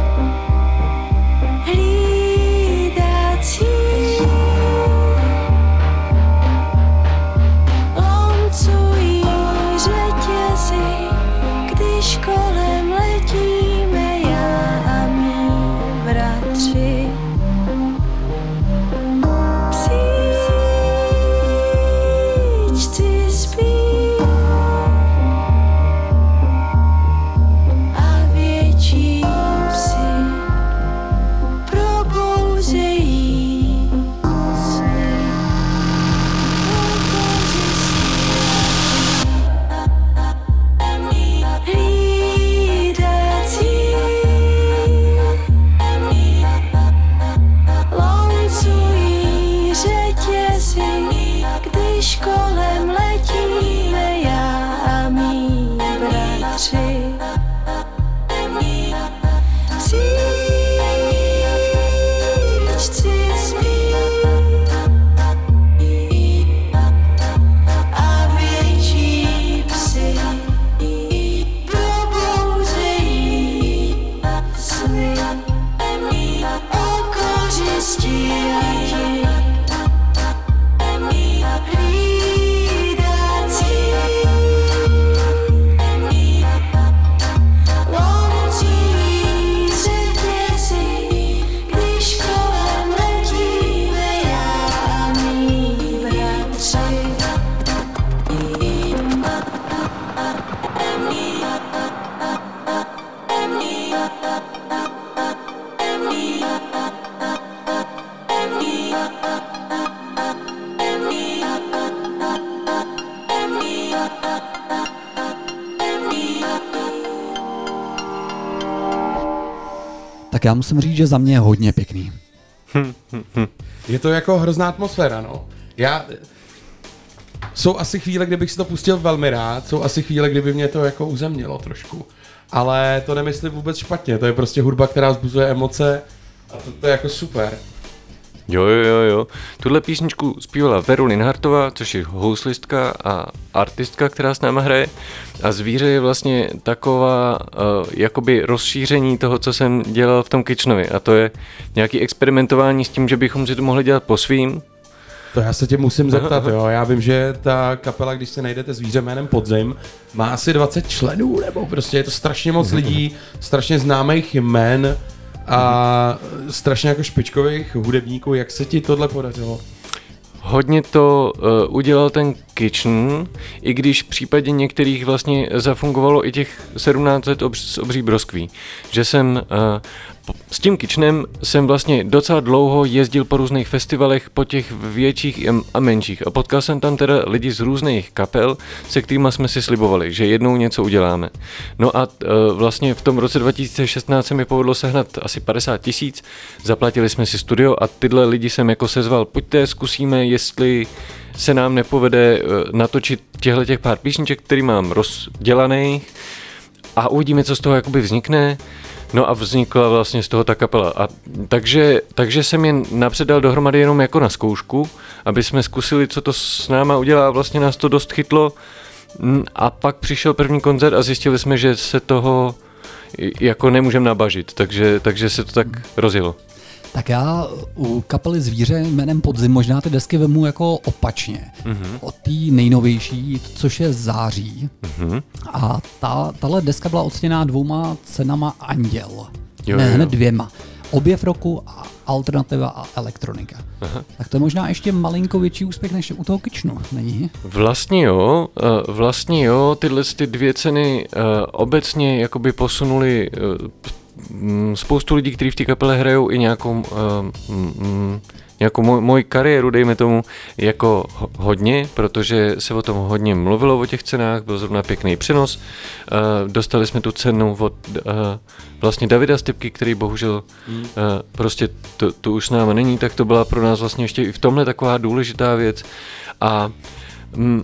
Tak já musím říct, že za mě je hodně pěkný. Je to jako hrozná atmosféra, no. Já... Jsou asi chvíle, kdybych si to pustil velmi rád, jsou asi chvíle, kdyby mě to jako uzemnilo trošku. Ale to nemyslím vůbec špatně, to je prostě hudba, která vzbuzuje emoce a to, to je jako super. Jo, jo, jo, jo. Tuhle písničku zpívala Veru Linhartová, což je houslistka a artistka, která s náma hraje. A Zvíře je vlastně taková uh, jakoby rozšíření toho, co jsem dělal v tom Kitchenovi. A to je nějaký experimentování s tím, že bychom si to mohli dělat po svým. To já se tě musím zeptat, jo. Já vím, že ta kapela, když se najdete zvíře jménem Podzim, má asi 20 členů, nebo prostě je to strašně moc lidí, strašně známých jmen a strašně jako špičkových hudebníků. Jak se ti tohle podařilo? Hodně to uh, udělal ten Kitchen, i když v případě některých vlastně zafungovalo i těch 17 let obř, s obří broskví. Že jsem uh, s tím Kitchenem jsem vlastně docela dlouho jezdil po různých festivalech, po těch větších a menších. A potkal jsem tam teda lidi z různých kapel, se kterými jsme si slibovali, že jednou něco uděláme. No a uh, vlastně v tom roce 2016 se mi povedlo sehnat asi 50 tisíc, zaplatili jsme si studio a tyhle lidi jsem jako sezval, pojďte, zkusíme, jestli se nám nepovede eh, natočit těchto těch pár písniček, který mám rozdělaných a uvidíme, co z toho jakoby vznikne. No a vznikla vlastně z toho ta kapela. A takže, takže jsem je napřed dal dohromady jenom jako na zkoušku, aby jsme zkusili, co to s náma udělá. Vlastně nás to dost chytlo. A pak přišel první koncert a zjistili jsme, že se toho jako nemůžeme nabažit, takže, takže se to tak rozjelo. Tak já u kapely Zvíře jménem Podzim možná ty desky vemu jako opačně. Mhm. Mm-hmm. Od té nejnovější, což je Září. Mhm. Mm-hmm. A ta, tahle deska byla oceněná dvouma cenama Anděl. Jo, ne, jo, hned dvěma. Objev roku a alternativa a elektronika. Aha. Tak to je možná ještě malinko větší úspěch než u toho Kyčnu, není? Vlastně jo, eh, vlastně jo, tyhle ty dvě ceny eh, obecně jakoby posunuli eh, spoustu lidí, kteří v té kapele hrajou i nějakou, eh, mm, mm, nějakou moj, moji kariéru, dejme tomu, jako ho- hodně, protože se o tom hodně mluvilo o těch cenách, byl zrovna pěkný přenos. Eh, Dostali jsme tu cenu od eh, vlastně Davida Stepky, který bohužel mm. prostě to, to už s náma není, tak to byla pro nás vlastně ještě i v tomhle taková důležitá věc. A Mm,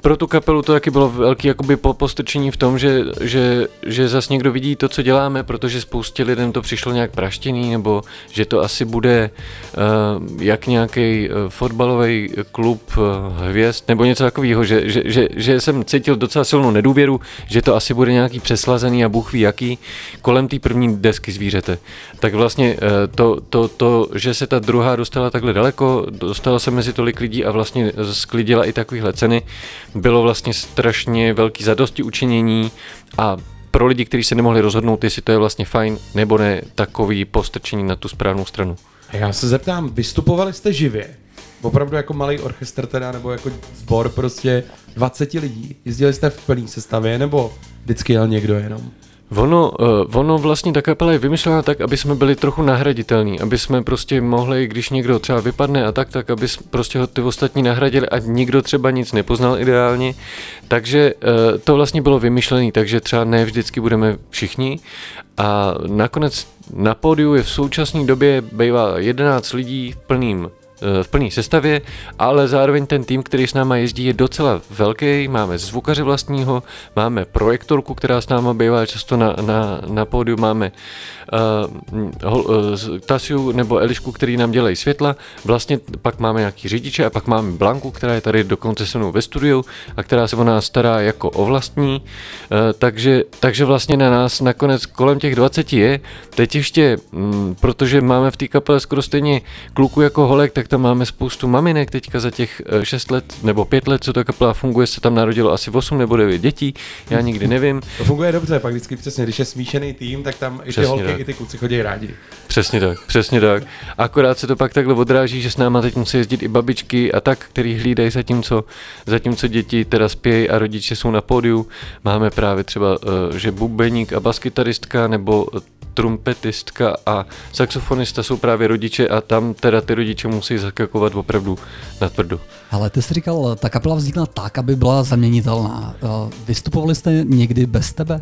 pro tu kapelu to taky bylo velký jakoby po- postrčení v tom, že, že, že zas někdo vidí to, co děláme, protože spoustě lidem to přišlo nějak praštěný, nebo že to asi bude uh, jak nějaký uh, fotbalový klub uh, hvězd, nebo něco takového, že, že, že, že jsem cítil docela silnou nedůvěru, že to asi bude nějaký přeslazený a bůh ví jaký kolem té první desky zvířete. Tak vlastně uh, to, to, to, že se ta druhá dostala takhle daleko, dostala se mezi tolik lidí a vlastně sklidila i takovéhle ceny, bylo vlastně strašně velký zadosti učinění a pro lidi, kteří se nemohli rozhodnout, jestli to je vlastně fajn nebo ne, takový postrčení na tu správnou stranu. Já se zeptám, vystupovali jste živě? Opravdu jako malý orchestr teda, nebo jako sbor prostě 20 lidí? Jezdili jste v plný sestavě, nebo vždycky jel někdo jenom? Ono, uh, ono vlastně ta kapela je vymyšlená tak, aby jsme byli trochu nahraditelní, aby jsme prostě mohli, když někdo třeba vypadne a tak, tak aby prostě ho ty ostatní nahradili a nikdo třeba nic nepoznal ideálně. Takže uh, to vlastně bylo vymyšlené, takže třeba ne vždycky budeme všichni. A nakonec na pódiu je v současné době bývá 11 lidí v plným v plné sestavě, ale zároveň ten tým, který s náma jezdí, je docela velký. Máme zvukaře vlastního, máme projektorku, která s náma bývá často na, na, na pódiu, máme uh, uh, Tasiu nebo Elišku, který nám dělají světla. Vlastně pak máme nějaký řidiče a pak máme Blanku, která je tady dokonce se mnou ve studiu a která se o nás stará jako o vlastní. Uh, takže, takže vlastně na nás nakonec kolem těch 20 je. Teď ještě, mm, protože máme v té kapele skoro stejně kluku jako holek, tak tam máme spoustu maminek teďka za těch 6 let nebo 5 let, co ta kapela funguje, se tam narodilo asi 8 nebo 9 dětí, já nikdy nevím. To funguje dobře, pak vždycky přesně, když je smíšený tým, tak tam i ty Přesně holky, tak. i ty kluci chodí rádi. Přesně tak, přesně tak. Akorát se to pak takhle odráží, že s náma teď musí jezdit i babičky a tak, který hlídají zatímco, zatímco děti teda spějí a rodiče jsou na pódiu. Máme právě třeba, eh, že bubeník a baskytaristka nebo trumpetistka a saxofonista jsou právě rodiče a tam teda ty rodiče musí zakakovat opravdu na tvrdo. Ale ty jsi říkal, ta kapela vznikla tak, aby byla zaměnitelná. Eh, Vystupovali jste někdy bez tebe?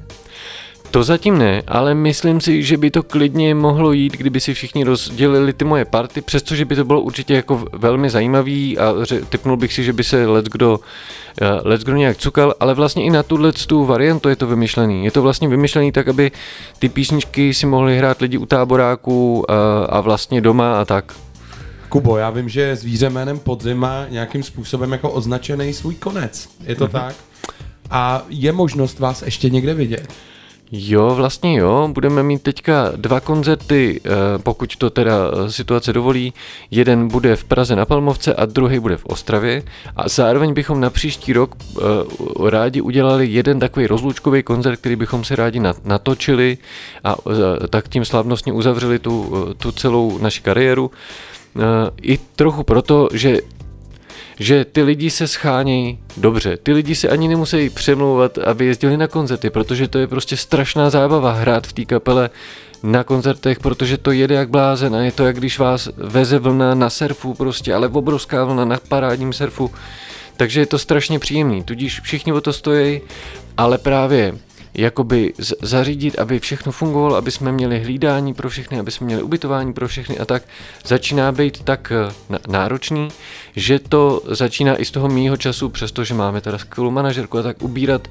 To zatím ne, ale myslím si, že by to klidně mohlo jít, kdyby si všichni rozdělili ty moje party, přestože by to bylo určitě jako velmi zajímavý a ře- typnul bych si, že by se let kdo, let kdo nějak cukal, ale vlastně i na tuhle tu variantu je to vymyšlený. Je to vlastně vymyšlený tak, aby ty písničky si mohli hrát lidi u táboráků a, a vlastně doma a tak. Kubo, já vím, že zvíře jménem Podzim má nějakým způsobem jako označený svůj konec. Je to tak? A je možnost vás ještě někde vidět? Jo, vlastně jo, budeme mít teďka dva koncerty, eh, pokud to teda eh, situace dovolí. Jeden bude v Praze na Palmovce a druhý bude v Ostravě. A zároveň bychom na příští rok eh, rádi udělali jeden takový rozlučkový koncert, který bychom se rádi na- natočili a tak tím slavnostně uzavřeli tu, tu celou naši kariéru. I trochu proto, že že ty lidi se schánějí dobře. Ty lidi se ani nemusí přemlouvat, aby jezdili na koncerty, protože to je prostě strašná zábava hrát v té kapele na koncertech, protože to jede jak blázen a je to jak když vás veze vlna na surfu prostě, ale obrovská vlna na parádním surfu. Takže je to strašně příjemný, tudíž všichni o to stojí, ale právě jakoby zařídit, aby všechno fungovalo, aby jsme měli hlídání pro všechny, aby jsme měli ubytování pro všechny a tak, začíná být tak eh, náročný, že to začíná i z toho mýho času, přestože máme teda skvělou manažerku a tak ubírat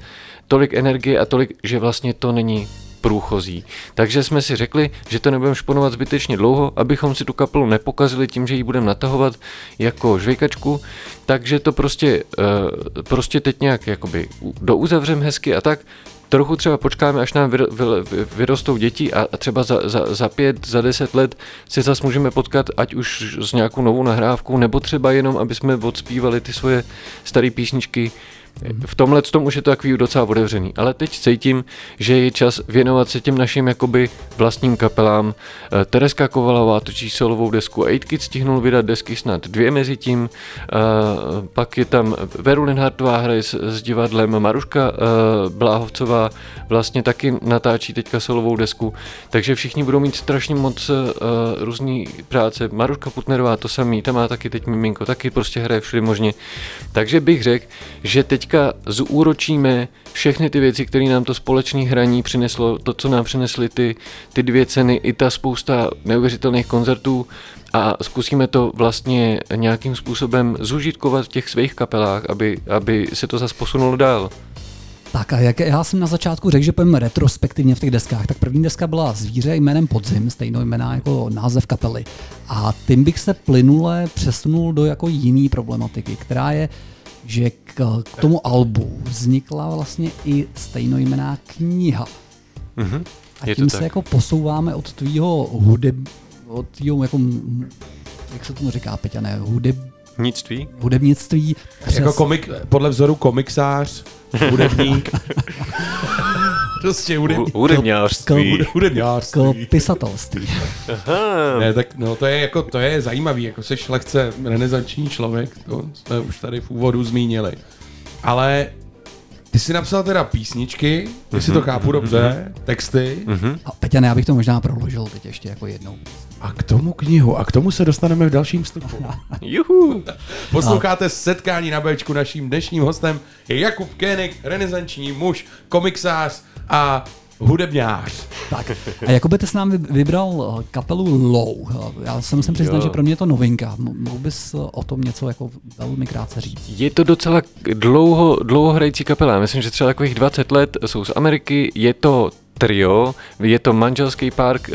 tolik energie a tolik, že vlastně to není průchozí. Takže jsme si řekli, že to nebudeme šponovat zbytečně dlouho, abychom si tu kapelu nepokazili tím, že ji budeme natahovat jako žvejkačku, takže to prostě, uh, prostě teď nějak jakoby douzavřem hezky a tak, trochu třeba počkáme, až nám vyr- vyr- vyrostou děti a a třeba za, za, za pět, za deset let se zase můžeme potkat, ať už s nějakou novou nahrávkou, nebo třeba jenom, aby jsme odspívali ty svoje staré písničky. V tomhle tom už je to takový docela otevřený, ale teď cítím, že je čas věnovat se těm našim jakoby vlastním kapelám. Eh, Tereska Kovalová točí solovou desku 8 Kids stihnul vydat desky snad dvě mezi tím, Eh, pak je tam Veru Linhartová hraje s, s divadlem, Maruška eh, Bláhovcová vlastně taky natáčí teďka solovou desku, takže všichni budou mít strašně moc různý práce. Maruška Putnerová to samý, ta má taky teď miminko, taky prostě hraje všude možně. Takže bych řekl, že teďka zúročíme všechny ty věci, které nám to společné hraní přineslo, to, co nám přinesly ty, ty dvě ceny, i ta spousta neuvěřitelných koncertů a zkusíme to vlastně nějakým způsobem zužitkovat v těch svých kapelách, aby, aby se to zase posunulo dál. Tak a jak já jsem na začátku řekl, že pojďme retrospektivně v těch deskách, tak první deska byla Zvíře jménem Podzim, stejnou jména jako název kapely. A tím bych se plynule přesunul do jako jiný problematiky, která je, že k, k tomu albu vznikla vlastně i stejnojmená kniha. Mhm. A Je tím tak. se jako posouváme od tvýho hudeb, od tvýho jako, jak se tomu říká, Peťa, ne, hudeb, Nictví? hudebnictví. Jako komik, podle vzoru komiksář, hudebník. prostě. Hudebňářství. Hudebňářství. pisatelství. Ne, tak no, to je jako, to je zajímavý, jako seš lehce renesanční člověk, to jsme už tady v úvodu zmínili. Ale ty jsi napsal teda písničky, jestli to chápu dobře, texty, A Peťa, ne, já bych to možná proložil teď ještě jako jednou. a k tomu knihu, a k tomu se dostaneme v dalším vstupu. Juhu. Posloucháte setkání na Bčku, naším dnešním hostem je Jakub Kének, renesanční muž, komiksář a hudebňář. Tak, a Jakube, ty jsi nám vy- vybral eh, kapelu Low. Eh, Já se musím přiznat, Jo. že pro mě je to novinka. Mohl bys eh, o tom něco jako velmi krátce říct? Je to docela dlouho, dlouho hrající kapela. Myslím, že třeba takových 20 let jsou z Ameriky. Je to trio, je to manželský park,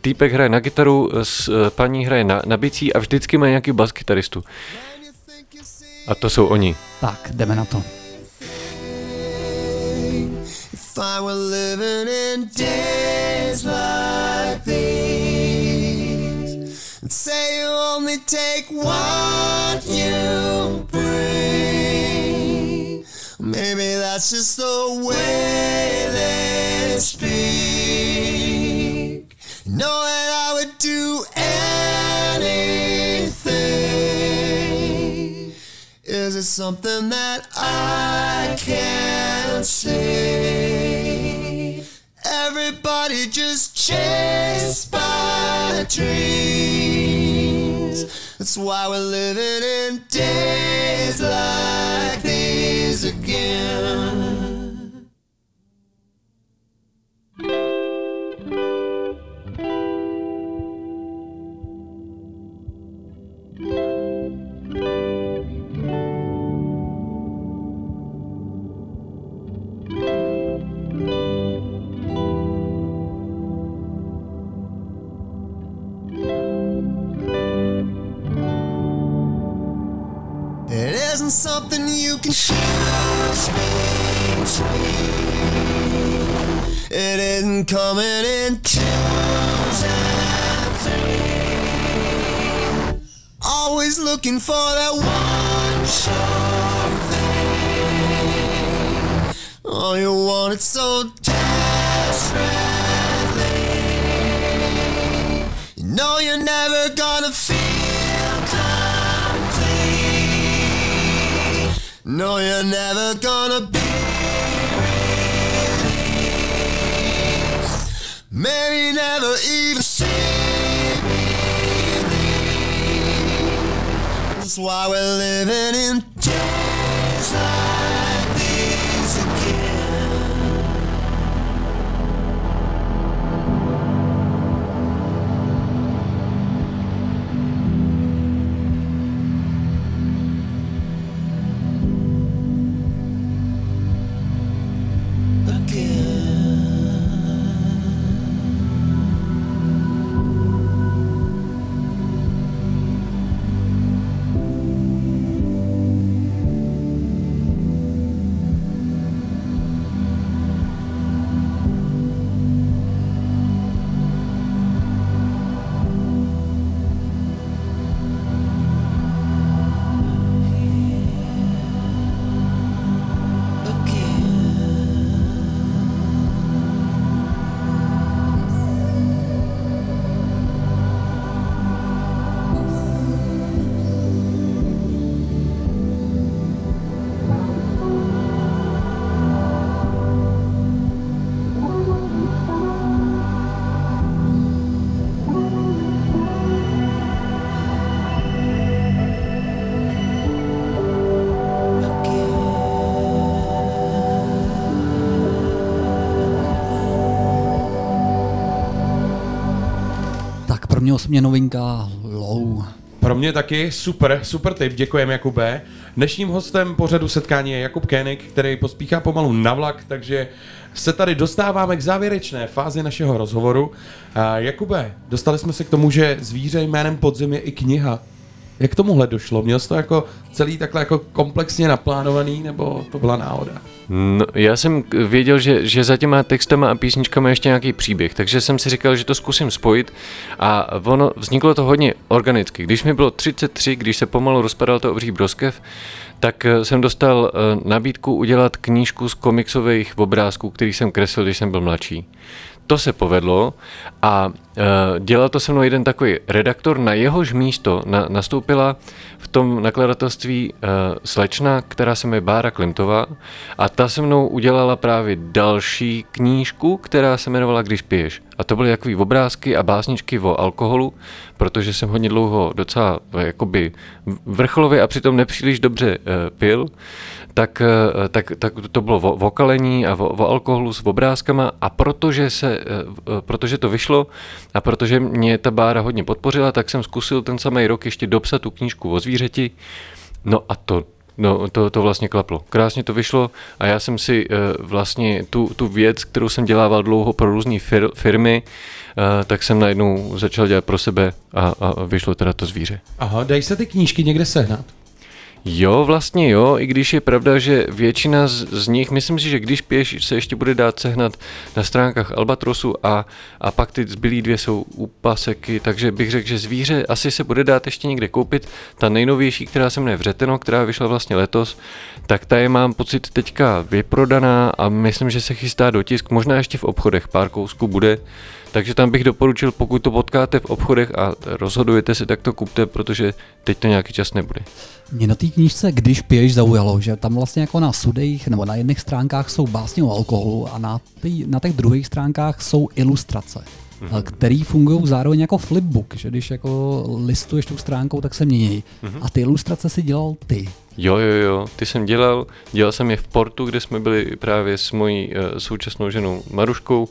týpek hraje na kytaru, s, eh, paní hraje na, na bicí a vždycky má nějaký baskytaristu. A to jsou oni. Tak, jdeme na to. If I were living in days like these, and say you only take what you bring, maybe that's just the way they speak. Know that I would do anything. Is it something that I can't see? Everybody just chased by dreams. That's why we're living in days like these again. It isn't something you can between. It isn't coming in. Always looking for that one sure thing. Oh, you want it so desperately. You know you're never gonna feel No, you're never gonna be. Maybe never even see relief. That's why we're living in days like these again. Osobně novinka Low. Pro mě taky super, super tip, děkujeme Jakube. Dnešním hostem pořadu setkání je Jakub Kénik, který pospíchá pomalu na vlak, takže se tady dostáváme k závěrečné fázi našeho rozhovoru. Jakube, dostali jsme se k tomu, že zvíře jménem podzim je i kniha. Jak tomuhle došlo? Měl jsi to jako celý takhle jako komplexně naplánovaný, nebo to byla náhoda? No, já jsem věděl, že, že za těma textama a písničkama je ještě nějaký příběh, takže jsem si říkal, že to zkusím spojit a ono vzniklo to hodně organicky. Když mi bylo 33, když se pomalu rozpadal to obří broskev, tak eh, jsem dostal eh, nabídku udělat knížku z komiksových obrázků, který jsem kreslil, když jsem byl mladší. To se povedlo a uh, dělal to se mnou jeden takový redaktor, na jehož místo na, nastoupila v tom nakladatelství uh, slečna, která se jmenuje Bára Klimtová a ta se mnou udělala právě další knížku, která se jmenovala Když piješ. A to byly jakové obrázky a básničky o alkoholu, protože jsem hodně dlouho docela eh, jakoby vrcholově a přitom nepříliš dobře uh, pil, tak, eh, tak, tak to bylo o, o kalení a o, alkoholu s obrázkama a protože, se, eh, eh, protože to vyšlo a protože mě ta bára hodně podpořila, tak jsem zkusil ten samý rok ještě dopsat tu knížku o zvířeti. No a to No, to, to vlastně klaplo. Krásně to vyšlo a já jsem si vlastně tu, tu věc, kterou jsem dělával dlouho pro různé fir, firmy, uh, tak jsem najednou začal dělat pro sebe a, a vyšlo teda to zvíře. Aha, dají se ty knížky někde sehnat? Jo, vlastně jo, i když je pravda, že většina z, z nich, myslím si, že když pěš, se ještě bude dát sehnat na stránkách Albatrosu a, a pak ty zbylý dvě jsou u paseky, takže bych řekl, že zvíře asi se bude dát ještě někde koupit. Ta nejnovější, která se jmenuje Vřeteno, která vyšla vlastně letos, tak ta je mám pocit teďka vyprodaná a myslím, že se chystá do tisk, možná ještě v obchodech, pár kousků bude, takže tam bych doporučil, pokud to potkáte v obchodech a rozhodujete se, tak to kupte, protože teď to nějaký čas nebude. Mě na té knížce, když piješ, zaujalo, že tam vlastně jako na sudejch nebo na jedných stránkách jsou básně o alkoholu a na, tý, na těch druhých stránkách jsou ilustrace, mm-hmm. které fungují zároveň jako flipbook, že když jako listuješ tou stránkou, tak se mění. Mm-hmm. A ty ilustrace si dělal ty. Jo, jo, jo, ty jsem dělal, dělal jsem je v Portu, kde jsme byli právě s mojí uh, současnou ženou Maruškou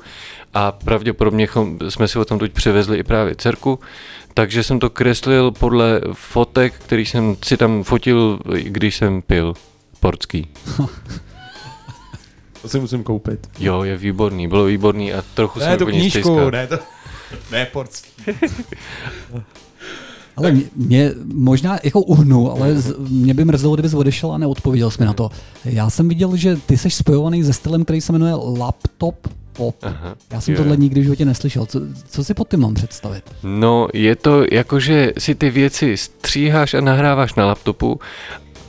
a pravděpodobně chom, jsme si o tom přivezli i právě dcerku, takže jsem to kreslil podle fotek, který jsem si tam fotil, když jsem pil portský. To si musím koupit. Jo, je výborný, bylo výborný a trochu Ne, jsem tu po něj knížku, ne to... Ne, portský. Ale mě, mě možná jako uhnu, ale z, mě by mrzelo, kdybys odešel a neodpověděl jsi mi na to. Já jsem viděl, že ty jsi spojovaný se stylem, který se jmenuje laptop pop. Aha, Já jsem jo. tohle nikdy v životě neslyšel. Co, co si pod tím mám představit? No, je to jako, že si ty věci stříháš a nahráváš na laptopu,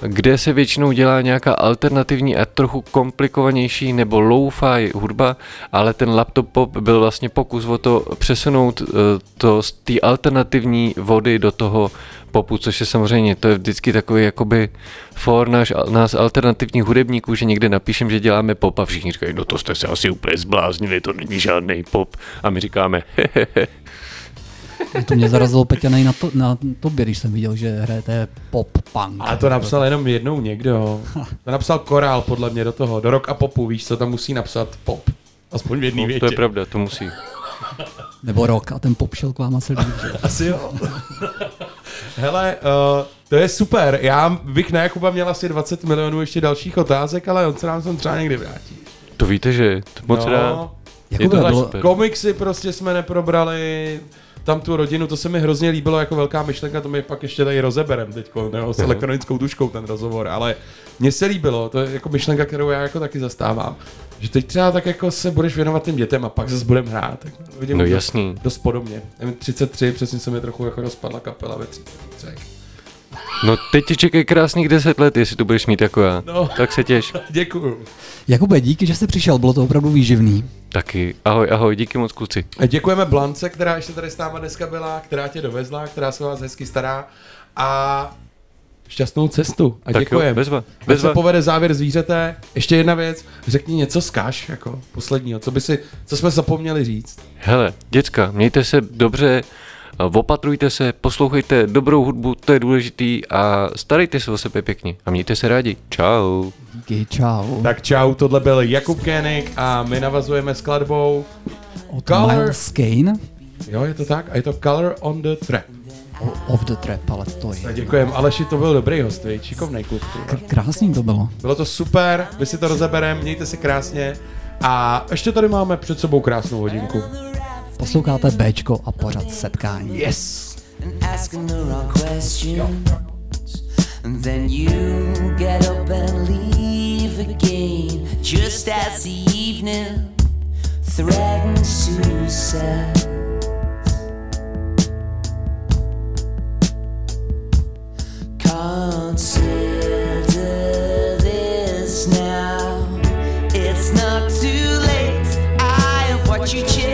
kde se většinou dělá nějaká alternativní a trochu komplikovanější nebo low-fi hudba, ale ten laptop pop byl vlastně pokus o to přesunout eh, to z té alternativní vody do toho popu, což je samozřejmě, to je vždycky takový jakoby for náš, nás alternativních hudebníků, že někde napíšem, že děláme pop a všichni říkají, no to jste se asi úplně zbláznili, to není žádný pop. A my říkáme, hehehe. To mě zarazilo Peťanej na, to, na tobě, když jsem viděl, že hrajete pop punk. A to napsal jenom jednou někdo. To napsal korál podle mě do toho, do rock a popu, víš co, tam musí napsat pop. Aspoň v jedné No, větě. to je pravda, to musí. Nebo rok a ten pop šel k vám asi líp. že? Asi jo. Hele, uh, to je super. Já bych na Jakuba měl asi 20 milionů ještě dalších otázek, ale on se nám sem třeba někdy vrátí. To víte, že to moc no. rád. Jako Je to bylo- super. Komiksy prostě jsme neprobrali, tam tu rodinu, to se mi hrozně líbilo jako velká myšlenka, to my pak ještě tady rozeberem teď, nebo s elektronickou tuškou ten rozhovor, ale mně se líbilo, to je jako myšlenka, kterou já jako taky zastávám, že teď třeba tak jako se budeš věnovat těm dětem a pak zase budeme hrát. Tak vidím No dost- jasný. Dost podobně. Já mám 33, přesně se mi trochu jako rozpadla kapela ve 33. No teď ti čekají krásných 10 let, jestli to budeš mít jako já. No. Tak se těš. Děkuju. Jakube, díky, že jsi přišel, bylo to opravdu výživný. Taky. Ahoj, ahoj, díky moc kluci. A Děkujeme Blance, která ještě tady s náma dneska byla, která tě dovezla, která se vás hezky stará a šťastnou cestu. A Tak jo, děkujeme. bezva, Ať se bezva. povede závěr zvířete. Ještě jedna věc, řekni něco z kaš, jako posledního, co by si, co jsme zapomněli říct. Hele, děcka, mějte se dobře, opatrujte se, poslouchejte dobrou hudbu, to je důležitý a starejte se o sebe pěkně a mějte se rádi. Čau. Díky, čau. Tak čau, tohle byl Jakub Kénik a my navazujeme skladbou Od Color. Miles Kane. Jo, je to tak? A je to Color on the Trap. O- Off the trap, ale to je. Děkujem, Aleši, to byl dobrý host, viď? šikovnej kluk. K- krásný to bylo. Bylo to super, my si to rozebereme, mějte se krásně. A ještě tady máme před sebou krásnou hodinku. Posloucháte Bčko a pořad setkání. Yes! and asking the wrong questions. And then you get up and leave again, just as the evening threatens to set. Consider this now. It's not too late. I watched you change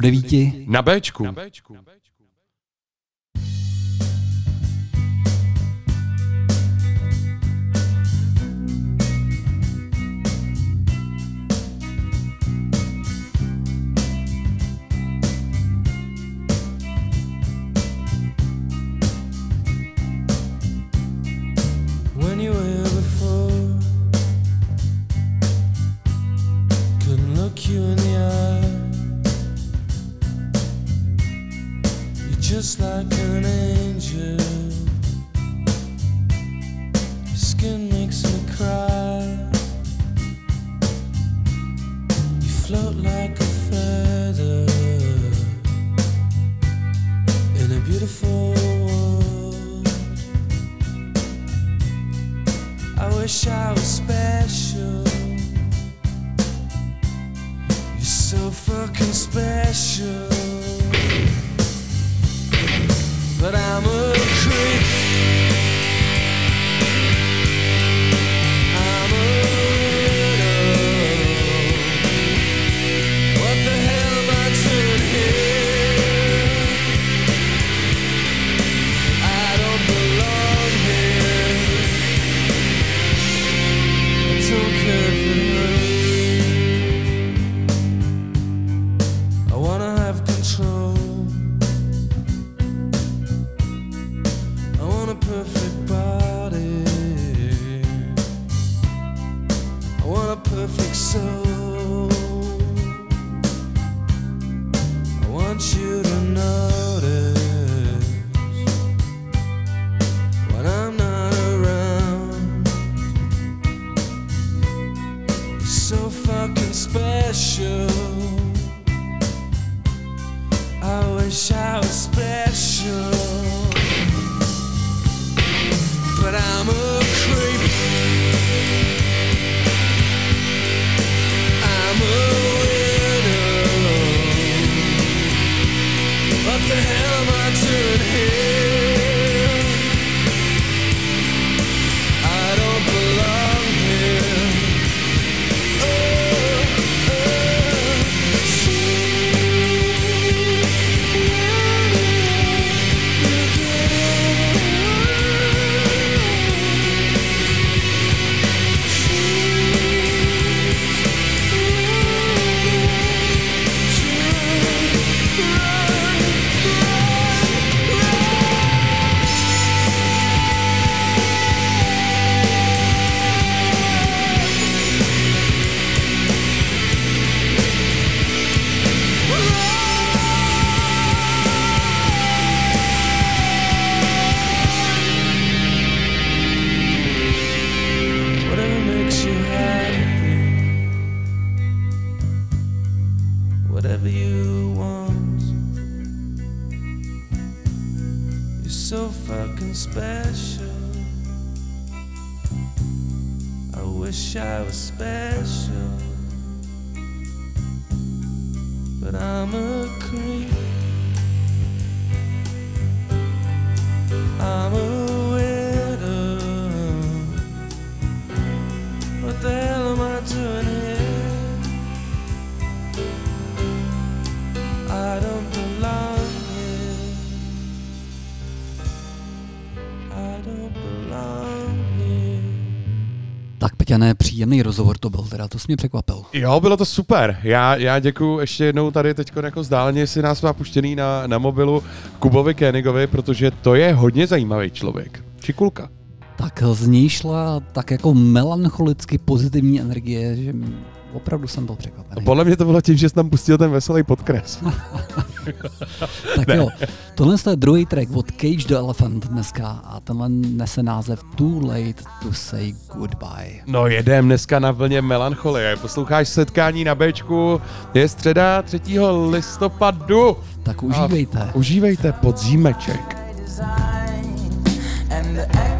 Do devíti. Na Bčku. Příjemný rozhovor to byl, teda to jsi mě překvapil. Jo, bylo to super. Já, já děkuji ještě jednou tady teď jako vzdáleně, si nás má puštěný na, na mobilu Kubovi Kénigovi, protože to je hodně zajímavý člověk. Čikulka. Tak z něj šla tak jako melancholicky pozitivní energie, že opravdu jsem byl překvapený. Podle mě to bylo tím, že jsi tam pustil ten veselý podkres. Tak jo, tohle je druhý track od Cage the Elephant dneska a tenhle nese název Too Late to Say Goodbye. No jedem dneska na vlně melancholie. Posloucháš setkání na Bčku. Je středa 3. listopadu. Tak užívejte. A užívejte podzímeček. And the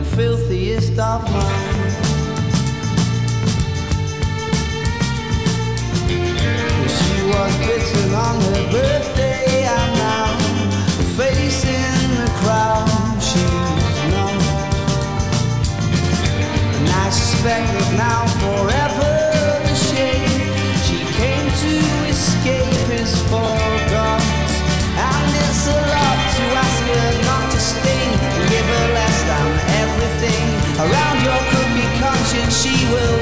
The filthiest of minds. She was bitten on her birthday and now the face in the crowd she's not. And I suspect that now forever the shame she came to escape is forgot. She will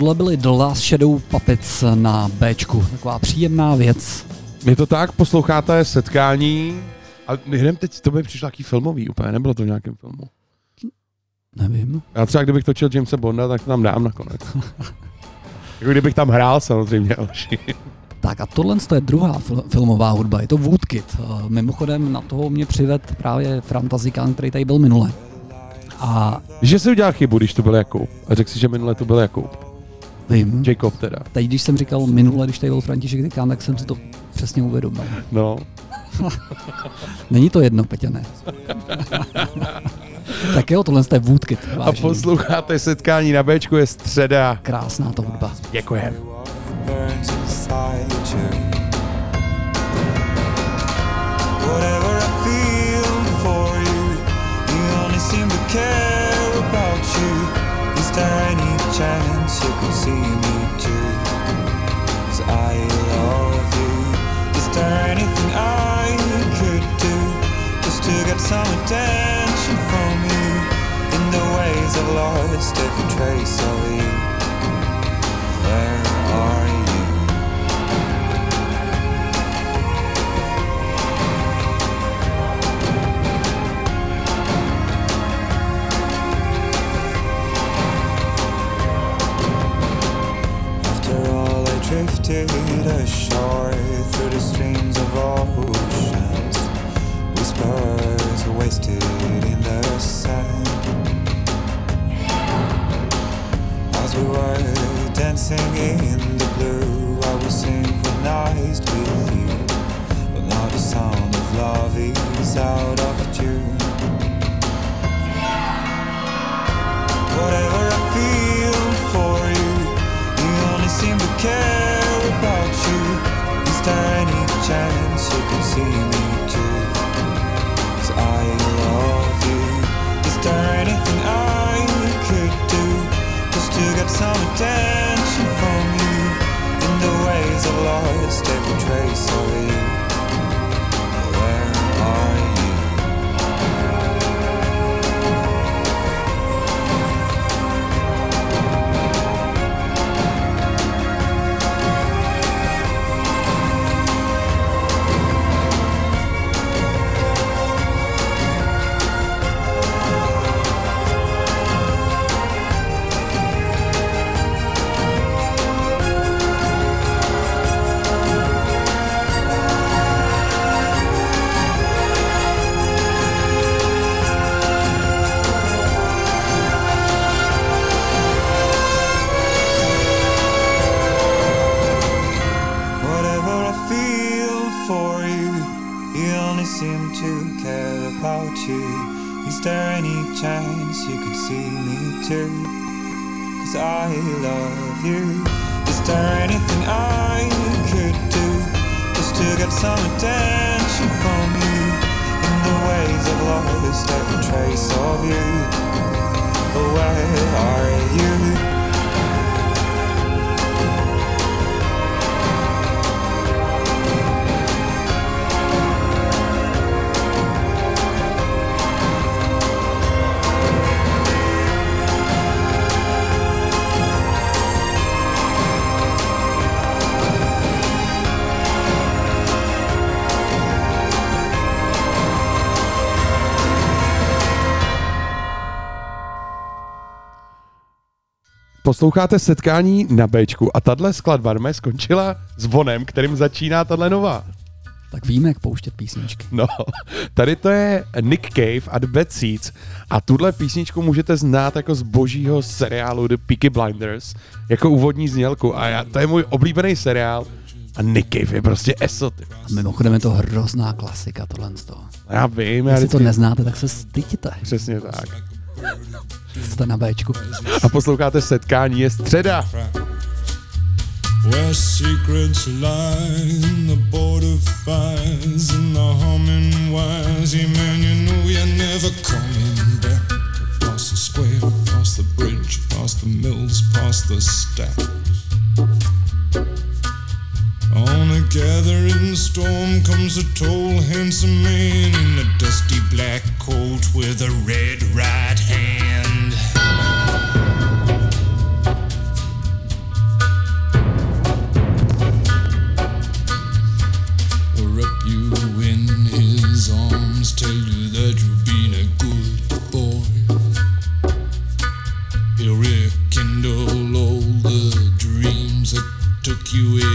tohle byly The Last Shadow Puppets na Bčku. Taková příjemná věc. Je to tak, posloucháte setkání a jdem teď, to by přišlo taký filmový úplně, nebylo to v nějakém filmu. Nevím. Já třeba kdybych točil Jamesa Bonda, tak to tam dám nakonec. jako kdybych tam hrál samozřejmě, Alši. Tak a tohle je druhá fil- filmová hudba, je to Woodkid. Eh, Mimochodem na toho mě přived právě Frantazikán, který tady byl minule. A Že jsi udělal chybu, když to byl Jakub. A řekl si, že minule to byl Jakub. Vím, Jacob teda. teď když jsem říkal minule, když tady byl František Zikán, tak jsem si to přesně uvědomil. No. Není to jedno, Peťané. tak jo, tohle je Woodkid. A posloucháte setkání na Bčku, je středa. Krásná to hudba. Děkujem. Whatever I feel for you, you only seem to care chance you could see me too? 'Cause I love you. Is there anything I could do just to get some attention from you? In the ways I've lost every trace of you. Where are you? Drifted ashore through the streams of oceans. Whispers wasted in the sand. As we were dancing in the blue, I was synchronized with you. But now the sound of love is out of tune. Whatever I feel for you, you only seem to care chance you can see me too. Cause I love you. Is there anything I could do just to get some attention from you? In the ways I've lost every trace of you. Posloucháte setkání na Bčku a tahle skladba dnes skončila zvonem, kterým začíná tahle nová. Tak víme, jak pouštět písničky. No, tady to je Nick Cave a The Bad Seeds a tuhle písničku můžete znát jako z božího seriálu The Peaky Blinders, jako úvodní znělku a já, to je můj oblíbený seriál a Nick Cave je prostě eso, ty. A mimochodem je to hrozná klasika tohle z toho. Já vím, já Jestli to vždycky- neznáte, tak se styďte. Přesně tak. Jste na Bčku. A posloucháte setkání, je středa. Where secrets lie in the border fires and the humming wires. Yeah, man, you know you're never coming back. Past the square, past the bridge, past the mills, past the stacks. On a gathering storm comes a tall, handsome man in a dusty black coat with a red right hand. Wrap you in his arms, tell you that you've been a good boy. He'll rekindle all the dreams that took you a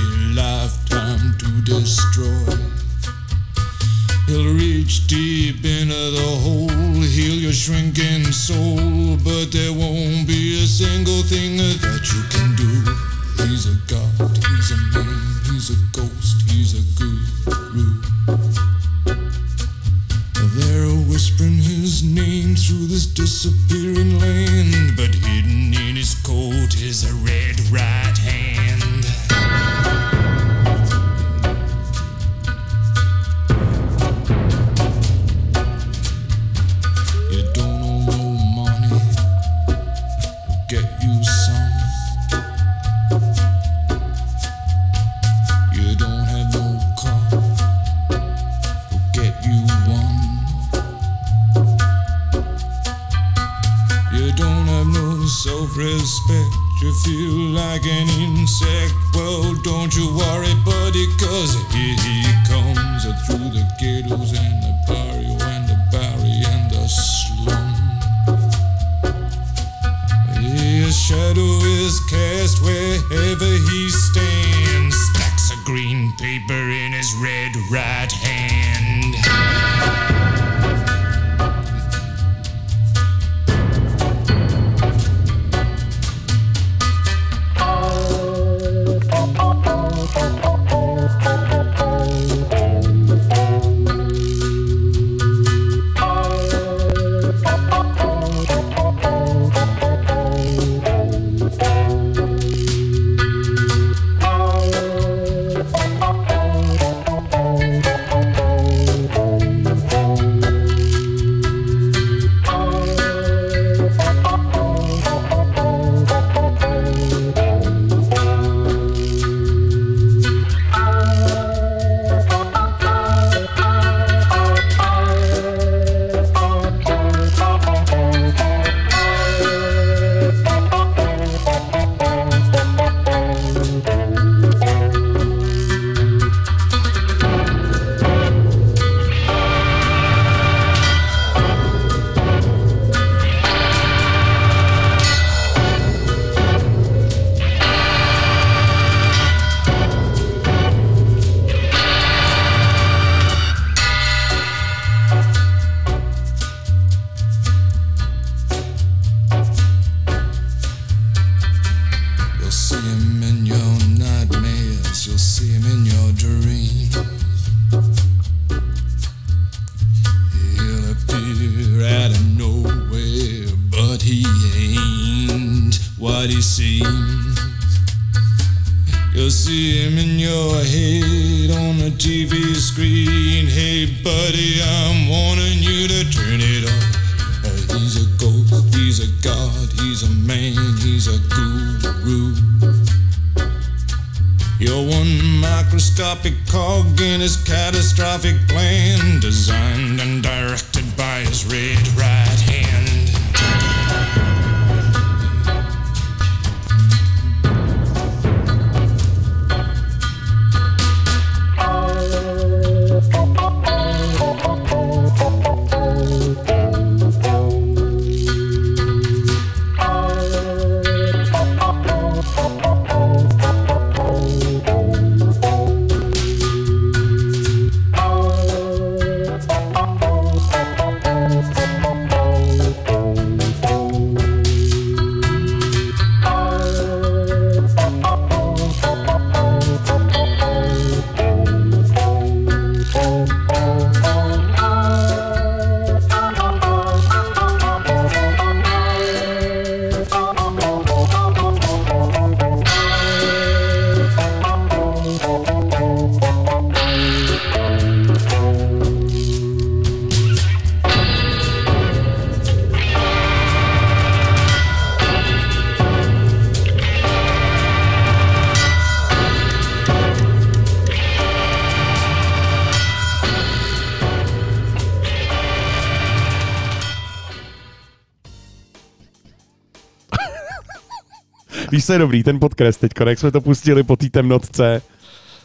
Víš, co je dobrý, ten podkres teď, jak jsme to pustili po té temnotce.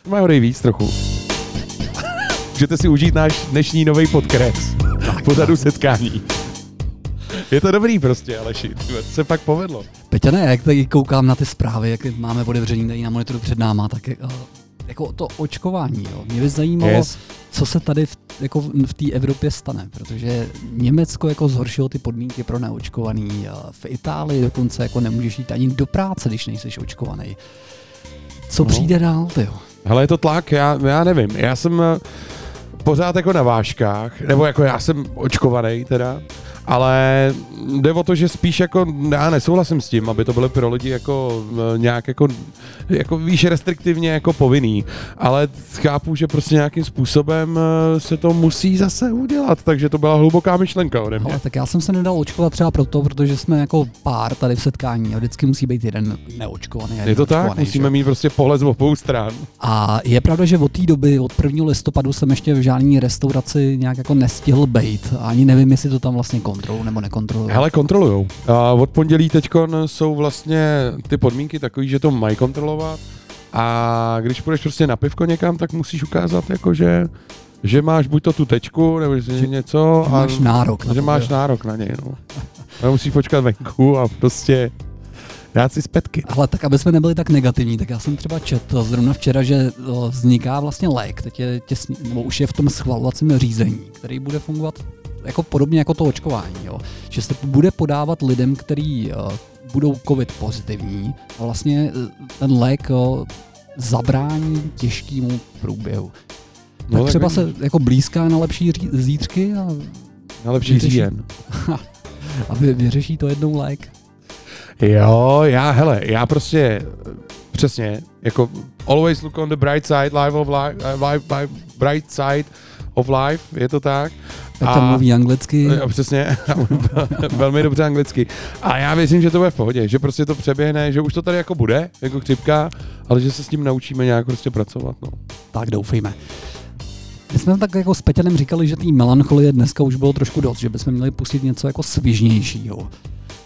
Má ho víc trochu. Můžete si užít náš dnešní nový podkres. Pozadu setkání. Je to dobrý prostě, Aleši. To se fakt povedlo. Peťa, ne, jak tady koukám na ty zprávy, jak máme otevření tady na monitoru před náma, tak je, uh, jako to očkování, jo. Mě by zajímalo, Yes. co se tady v, jako v, té Evropě stane, protože Německo jako zhoršilo ty podmínky pro neočkovaný, a v Itálii dokonce jako nemůžeš jít ani do práce, když nejsi očkovaný. Co No. přijde dál, ty jo? Hele, je to tlak, já, já nevím. Já jsem eh, pořád jako na vážkách, nebo jako já jsem očkovaný teda, ale jde o to, že spíš jako já nesouhlasím s tím, aby to bylo pro lidi jako eh, nějak jako, jako víš, restriktivně jako povinný, ale chápu, že prostě nějakým způsobem eh, se to musí zase udělat, takže to byla hluboká myšlenka ode mě. Ale tak já jsem se nedal očkovat třeba proto, protože jsme jako pár tady v setkání a vždycky musí být jeden neočkovaný. jeden Je to tak, musíme že? mít prostě pohled z obou stran. A je pravda, že od té doby, od 1. listopadu jsem ještě v žádné restauraci nějak jako nestihl. A ani nevím, jestli to tam vlastně kontrolují nebo nekontrolují. Hele, kontrolujou. A od pondělí teď jsou vlastně ty podmínky takové, že to mají kontrolovat. A když půjdeš prostě na pivko někam, tak musíš ukázat, jako že, že máš buď to tu tečku, nebo že, že něco. Že máš nárok na Že to, máš jo. nárok na něj, no. A musíš počkat venku a prostě dát si zpětky. Ale tak, aby jsme nebyli tak negativní, tak já jsem třeba četl zrovna včera, že vzniká vlastně lék, teď je těsně, nebo už je v tom schvalovacím řízení, který bude fungovat jako podobně jako to očkování, jo. že se bude podávat lidem, kteří o, budou covid pozitivní a vlastně e, ten lék o, zabrání těžkému průběhu. Tak No, tak třeba se jako blízká na lepší ří- zítřky a, Na lepší vyřeší- říjen. a vy, vyřeší to jednou lék. Jo, já, hele, já prostě eh, přesně, jako always look on the bright side, life of life, uh, life, life bright side of life, je to tak. Petr mluví anglicky. Jo, přesně, velmi dobře anglicky. A já věřím, že to bude v pohodě, že prostě to přeběhne, že už to tady jako bude, jako chřipka, ale že se s tím naučíme nějak prostě pracovat, no. Tak doufejme. My jsme tak jako s Peťanem říkali, že té melancholie dneska už bylo trošku dost, že bychom měli pustit něco jako svižnějšího.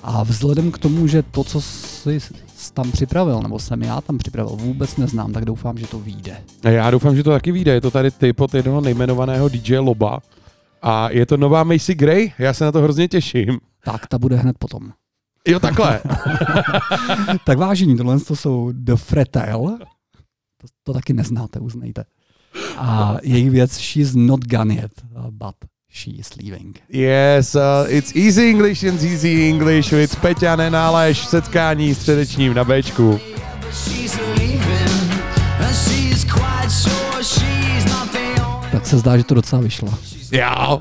A vzhledem k tomu, že to, co jsi tam připravil, nebo jsem já tam připravil, vůbec neznám, tak doufám, že to vyjde. A já doufám, že to taky vyjde, je to tady typ od jednoho nejmenovaného DJ Loba. A je to nová Macy Gray, já se na to hrozně těším. Tak, ta bude hned potom. Jo, takhle. tak vážení, tohle to jsou The Fretel. To, to taky neznáte, uznejte. A jejich věc She's not gone yet, but she is leaving. Yes, uh, it's easy English and easy English with Peťa Nenálež v setkání středečním na Bčku. She's leaving, and she's quite sure not se zdá, že to docela vyšlo. Jo.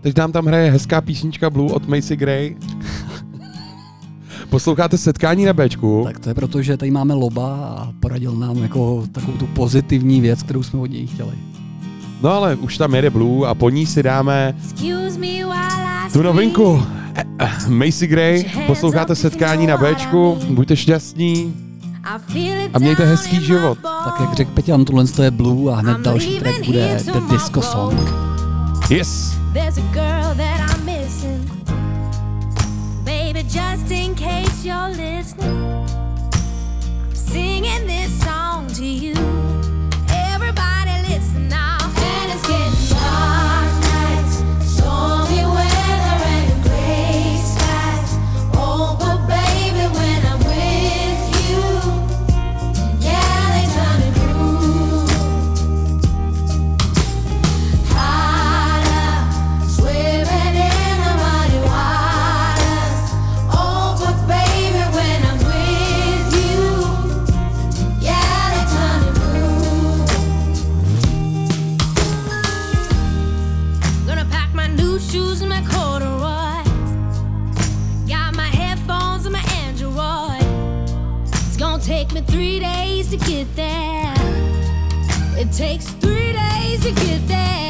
Teď nám tam hraje hezká písnička Blue od Macy Gray. Posloucháte setkání na Bčku. Tak to je proto, že tady máme Loba a poradil nám jako takovou tu pozitivní věc, kterou jsme od něj chtěli. No ale už tam jede Blue a po ní si dáme tu novinku. Eh, eh, Macy Gray, posloucháte setkání na Bčku, buďte šťastní a mějte hezký život. Tak jak řekl Peťan, tohle to je Blue a hned další track bude The Disco Song. Yes. There's a girl that I'm missing. Baby, just in case you're listening, I'm singing this song to you. Takes three days to get there.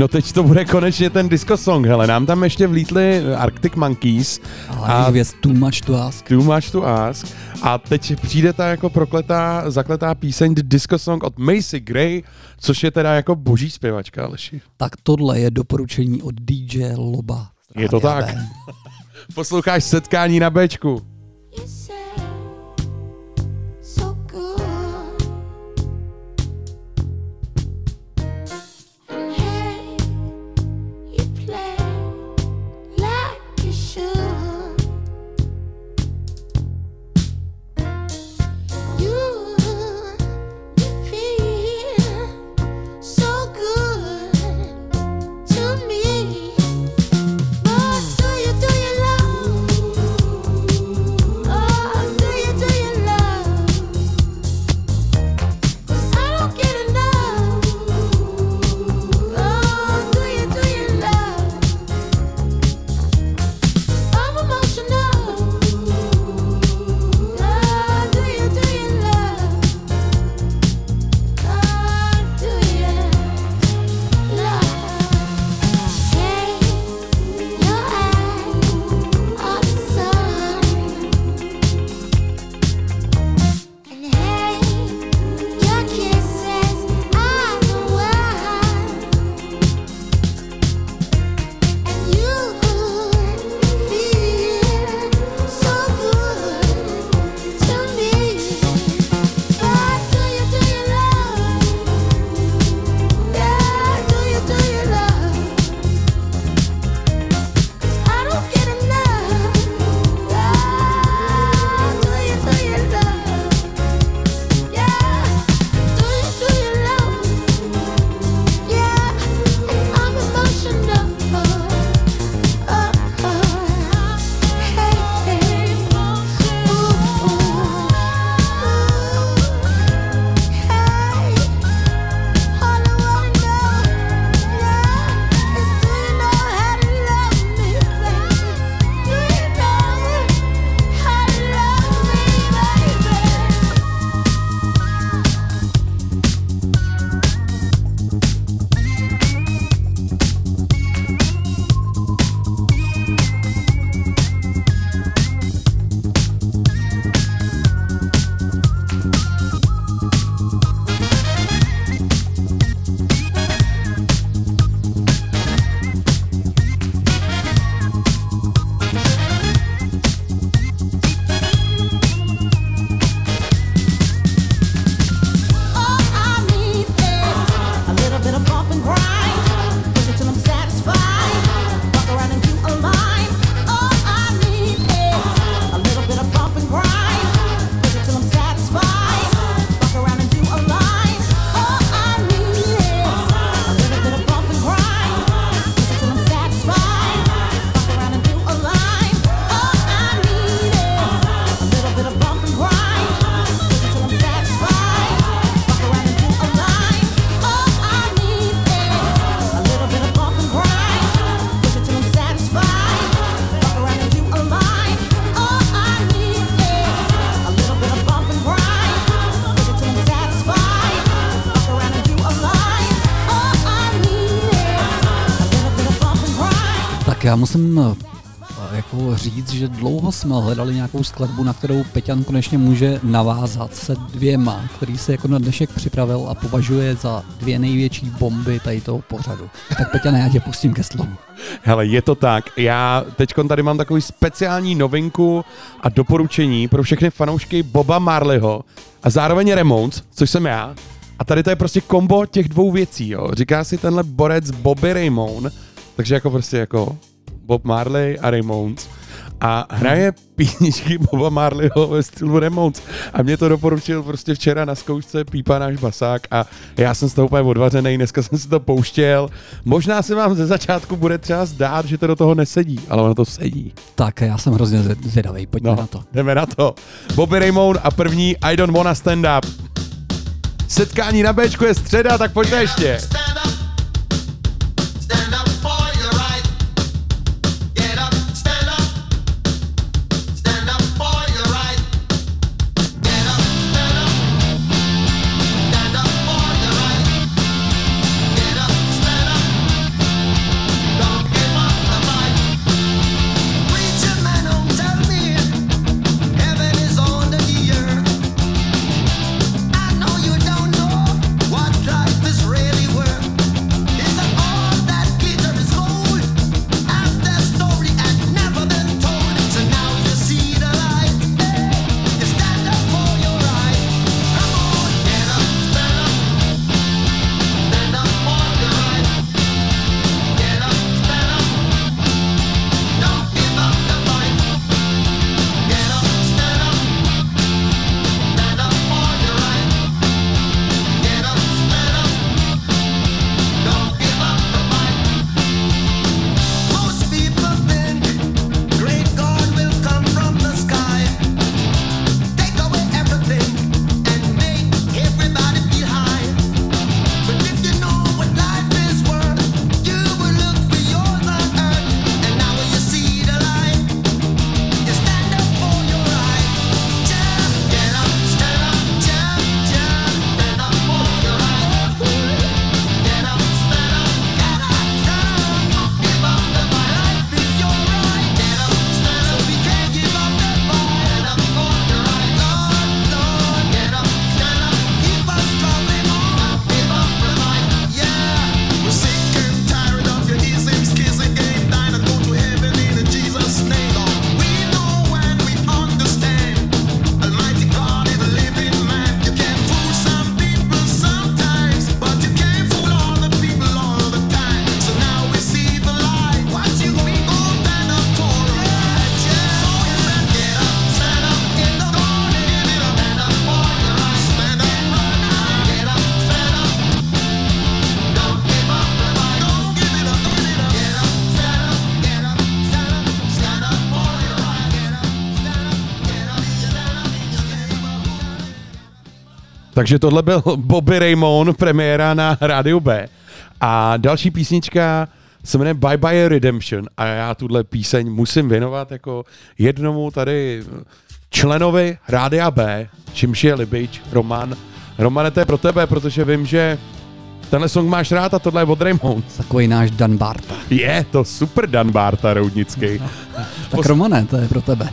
No teď to bude konečně ten disco song, hele, nám tam ještě vlítli Arctic Monkeys Ale a věc too much to ask. Too much to ask. A teď přijde ta jako prokletá, zakletá píseň The Disco Song od Macy Gray, což je teda jako boží zpěvačka, Aleši. Tak tohle je doporučení od DJ Loba. Je to tak. Posloucháš setkání na Bčku. Musím eh, jako říct, že dlouho jsme hledali nějakou skladbu, na kterou Peťan konečně může navázat se dvěma, který se jako na dnešek připravil a považuje za dvě největší bomby tady toho pořadu. Tak Peťane, já tě pustím ke slovu. Hele, je to tak. Já teď tady mám takový speciální novinku a doporučení pro všechny fanoušky Boba Marleyho a zároveň Ramones, což jsem já. A tady to je prostě kombo těch dvou věcí, jo. Říká si tenhle borec Bobby Raymond, takže jako prostě jako Bob Marley a Ramones. A hraje písničky Boba Marleyho ve stylu Ramones. A mě to doporučil prostě včera na zkoušce Pípa náš basák a já jsem z toho úplně odvařený, dneska jsem si to pouštěl. Možná se vám ze začátku bude třeba zdát, že to do toho nesedí, ale ono to sedí. Tak já jsem hrozně zvěd- zvědavý, pojďme No, na to. jdeme na to. Bobby Raymond a první I don't wanna stand up. Setkání na Bčku je středa, tak pojďte ještě. Takže tohle byl Bobby Raymond, premiéra na Rádiu B. A další písnička se jmenuje Bye Bye Redemption a já tuhle píseň musím věnovat jako jednomu tady členovi Rádia B, čímž je Libič, Roman. Romane, to je pro tebe, protože vím, že tenhle song máš rád a tohle je od Raymond. Takový náš Dan Barta. Je to super Dan Barta Roudnický. Tak Romane, to je pro tebe.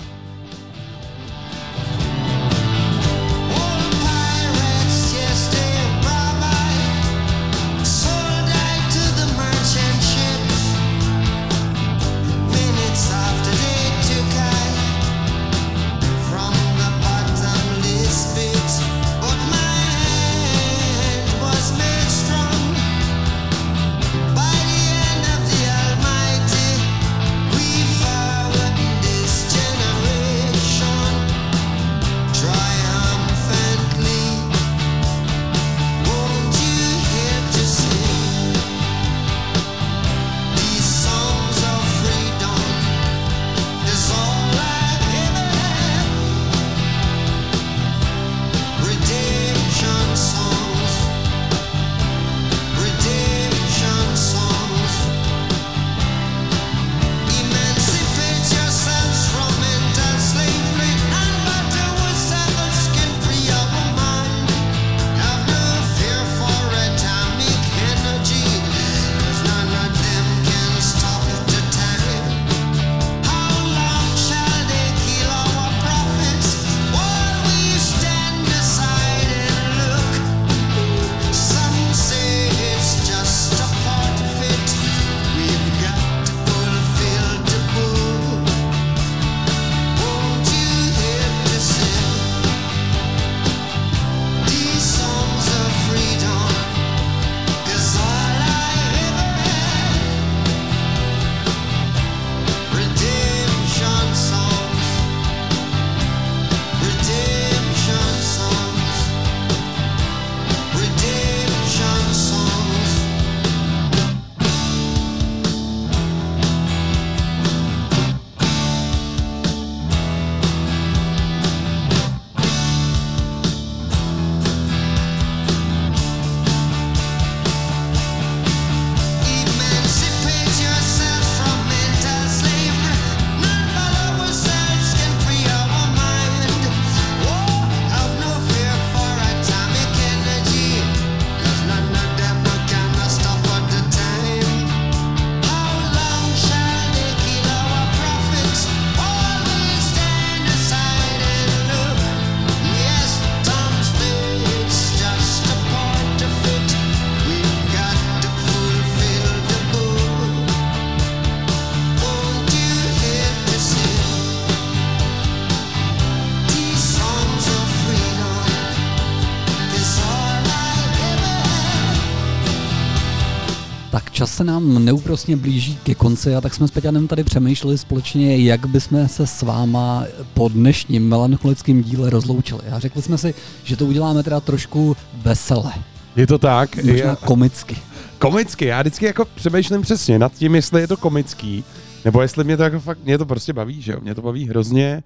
Nám neúprosně blíží ke konci a tak jsme s Peťanem tady přemýšleli společně, jak bychom se s váma po dnešním melancholickém díle rozloučili. A řekli jsme si, že to uděláme teda trošku vesele, Je to tak? možná Já- komicky. Komicky, já vždycky jako přemýšlím přesně nad tím, jestli je to komický, nebo jestli mě to jako fakt, mě to prostě baví, že jo, mě to baví hrozně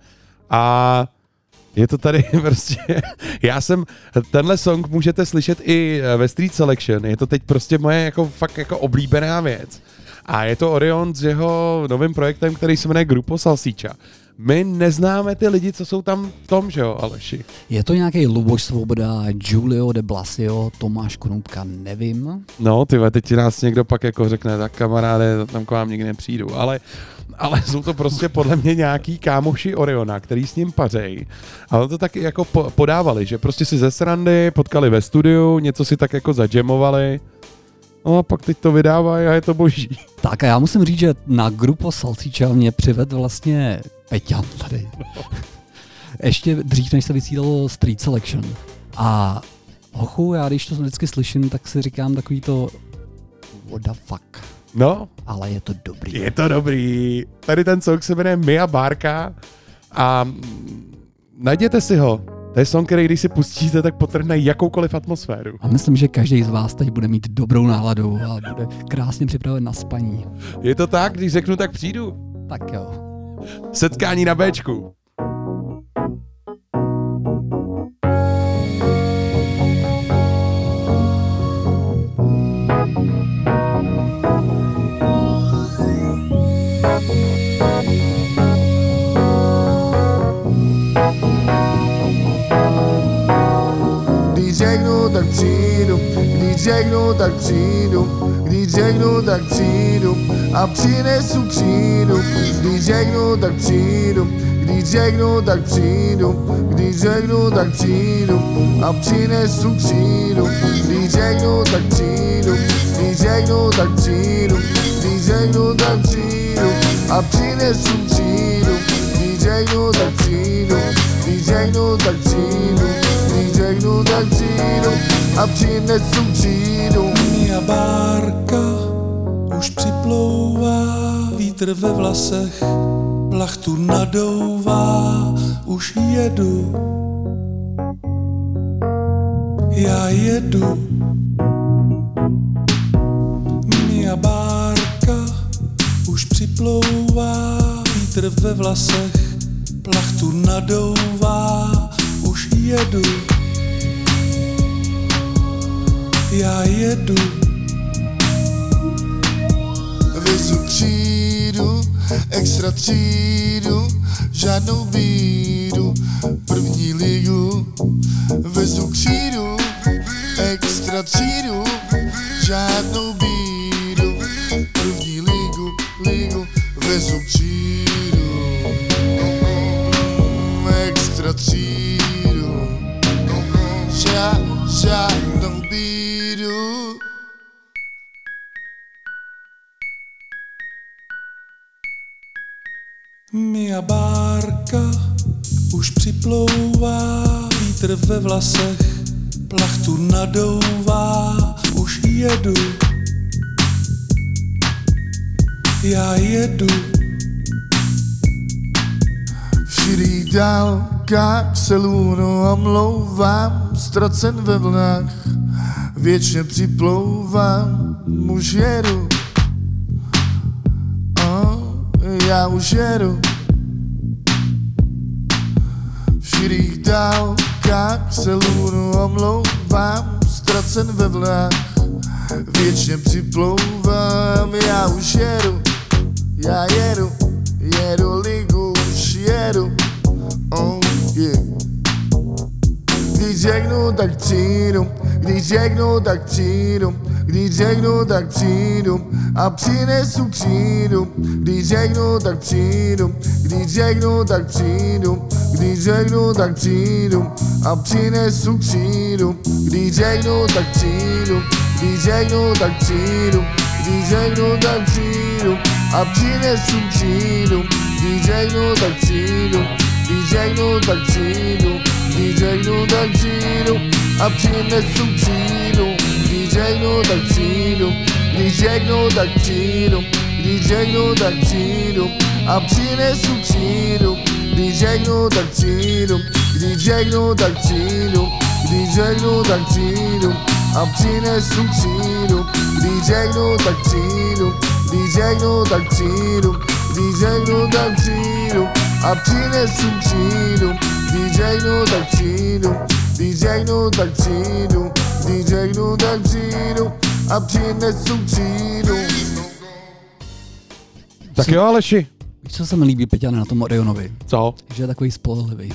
a je to tady prostě, já jsem, tenhle song můžete slyšet i eh, ve Street Selection, je to teď prostě moje jako fakt jako oblíbená věc. A je to Orion s jeho novým projektem, který se jmenuje Grupo Salsicha. My neznáme ty lidi, co jsou tam v tom, že jo, Aleši. Je to nějaký Luboš Svoboda, Giulio de Blasio, Tomáš Konupka, nevím. No, ty teď nás někdo pak jako řekne, tak kamaráde, tam k vám nikdy nepřijdu, ale, ale jsou to prostě podle mě nějaký kámoši Oriona, který s ním pařej. Ale to taky jako po, podávali, že prostě si ze srandy potkali ve studiu, něco si tak jako zadžemovali, no a pak teď to vydávají a je to boží. Tak a já musím říct, že na Grupo Salsicha mě přived vlastně Peťan tady. Ještě dřív, než se vysílalo Street Selection. A hochu, já když to vždycky slyším, tak si říkám takový to what the fuck. No, Ale je to dobrý. je to dobrý. Tady ten song se jmenuje Mia Bárka a najděte si ho. To je song, který když si pustíte, tak potrhne jakoukoliv atmosféru. A myslím, že každý z vás teď bude mít dobrou náladu a bude krásně připraven na spaní. Je to tak, když řeknu, tak přijdu. Tak jo. Setkání na Bčku. Když řeknu, tak přijdu, když řeknu, tak přijdu, a přinesu křídu, když řeknu, tak přijdu, když řeknu, tak přijdu, když řeknu, tak přijdu a přinesu křídu, když řeknu, tak přijdu, když řeknu, tak přijdu, když řeknu, tak přijdu a přinesu křídu, když řeknu, tak přijdu, když bárka už připlouvá, vítr ve vlasech, plachtu nadouvá, už jedu. Já jedu. Mia bárka už připlouvá, vítr ve vlasech, plachtu nadouvá, už jedu. Já jedu. tiro já não viro. Vlasech, plachtu nadouvá, už jedu. Já jedu. V širých dálkách se lůnu omlouvám, ztracen ve vlnách, věčně připlouvám, už jedu. Oh, já už jedu. V širých dálkách se lůnu omlouvám, ztracen ve vlnách, věčně připlouvám, já už jedu. Já jedu, jedu ligu, už jedu, oh yeah. Když řeknu, tak přijdu, když řeknu, tak přijdu, když řeknu, tak přijdu a přinesu křídu. Když řeknu, tak přijdu, když řeknu, tak přijdu, když řeknu, tak přijdu a přinesu křídu. Když řeknu, tak přijdu, když řeknu, tak přijdu, když řeknu, tak přijdu a přinesu křídu. Když řeknu, tak přijdu, když řeknu, tak přijdu, když řeknu, tak přijdu a přinesu křídu. Když tak přijdu, když řeknu, tak přijdu a přinesu křídu. Když řeknu, tak přijdu, když řeknu, tak přijdu, když řeknu, tak přijdu a přinesu křídu. Tak jo, Aleši. Víš, co se mi líbí, Peťane, na tom Orionovi? Co? Že je takový spolehlivý.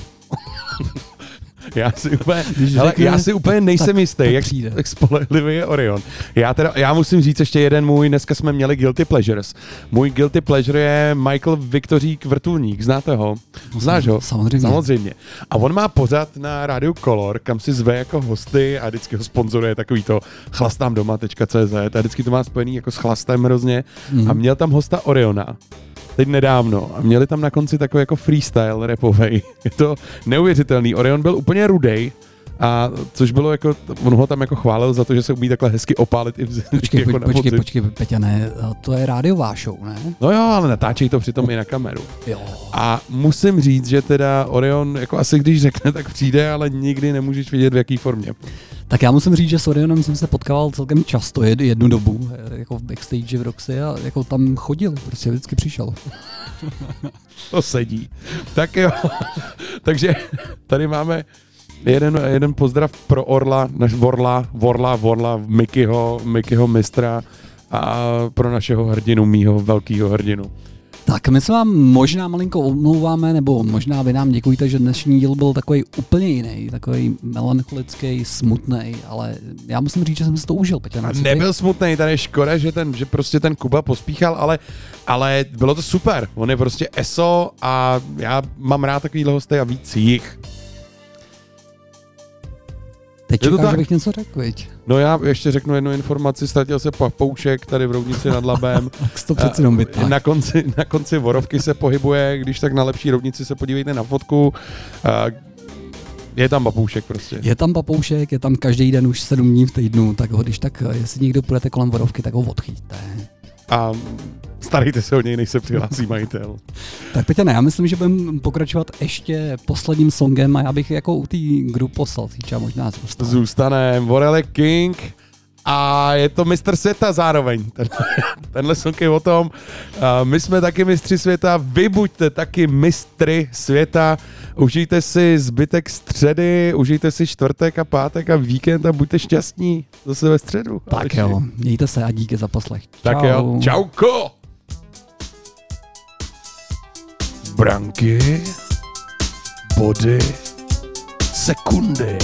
Já si úplně, Když hele, řekne, já si úplně nejsem tak- jistý, tak jak, přijde. jak spolehlivý je Orion. Já, teda, já musím říct ještě jeden můj, dneska jsme měli Guilty Pleasures. Můj Guilty Pleasure je Michael Viktořík Vrtulník, znáte ho? Znáš ho? Samozřejmě. Samozřejmě. A on má pořad na rádiu Color, kam si zve jako hosty a vždycky ho sponzoruje takový to chlastámdoma.cz a vždycky to má spojený jako s chlastem hrozně. Mhm. A měl tam hosta Oriona teď nedávno a měli tam na konci takový jako freestyle rapovej. Je to neuvěřitelný. Orion byl úplně rudej, a což bylo jako, on ho tam jako chválil za to, že se umí takhle hezky opálit i v Počkej, jako po, počkej, počkej, Peťane, to je rádiová show, ne? No jo, ale natáčej to přitom i na kameru. Jo. A musím říct, že teda Orion, jako asi když řekne, tak přijde, ale nikdy nemůžeš vidět v jaký formě. Tak já musím říct, že s Orionem jsem se potkával celkem často, jed, jednu dobu, eh, jako v backstage v Roxy a jako tam chodil, prostě vždycky přišel. To sedí. Tak jo. Takže tady máme jeden, jeden pozdrav pro Orla, naš Vorla, Vorla, Vorla, Mikyho, Mikyho mistra a pro našeho hrdinu, mýho velkého hrdinu. Tak my se vám možná malinko omlouváme, nebo možná vy nám děkujete, že dnešní díl byl takový úplně jiný, takový melancholický, smutný, ale já musím říct, že jsem si to užil, Peťa. A ty? nebyl smutný, tady je škoda, že, ten, že prostě ten Kuba pospíchal, ale, ale bylo to super. On je prostě ESO a já mám rád takovýhle hosty a víc jich. Teď Je to čekáš, tak? že bych něco řekl, viď? No já ještě řeknu jednu informaci, ztratil se papoušek tady v Roudnici nad Labem. Tak to přeci jenom vytáhl. na konci, na konci Vorovky se pohybuje, když tak na lepší rovnici se podívejte na fotku. A je tam papoušek prostě. Je tam papoušek, je tam každý den už sedm dní v týdnu, tak ho, když tak, jestli někdo půjdete kolem vorovky, tak ho odchyťte. A starejte se o něj, než se přihlásí majitel. Tak Peťa, ne, já myslím, že budeme pokračovat ještě posledním songem a já bych jako u té gru poslal, třeba možná zůstal. Zůstane Vorele King a je to mistr světa zároveň. Ten, tenhle song je o tom, a my jsme taky mistři světa, vy buďte taky mistry světa, užijte si zbytek středy, užijte si čtvrtek a pátek a víkend a buďte šťastní zase ve středu. Tak Aleši. jo, mějte se a díky za poslech. Tak jo, čauko! Branky, body, sekundy.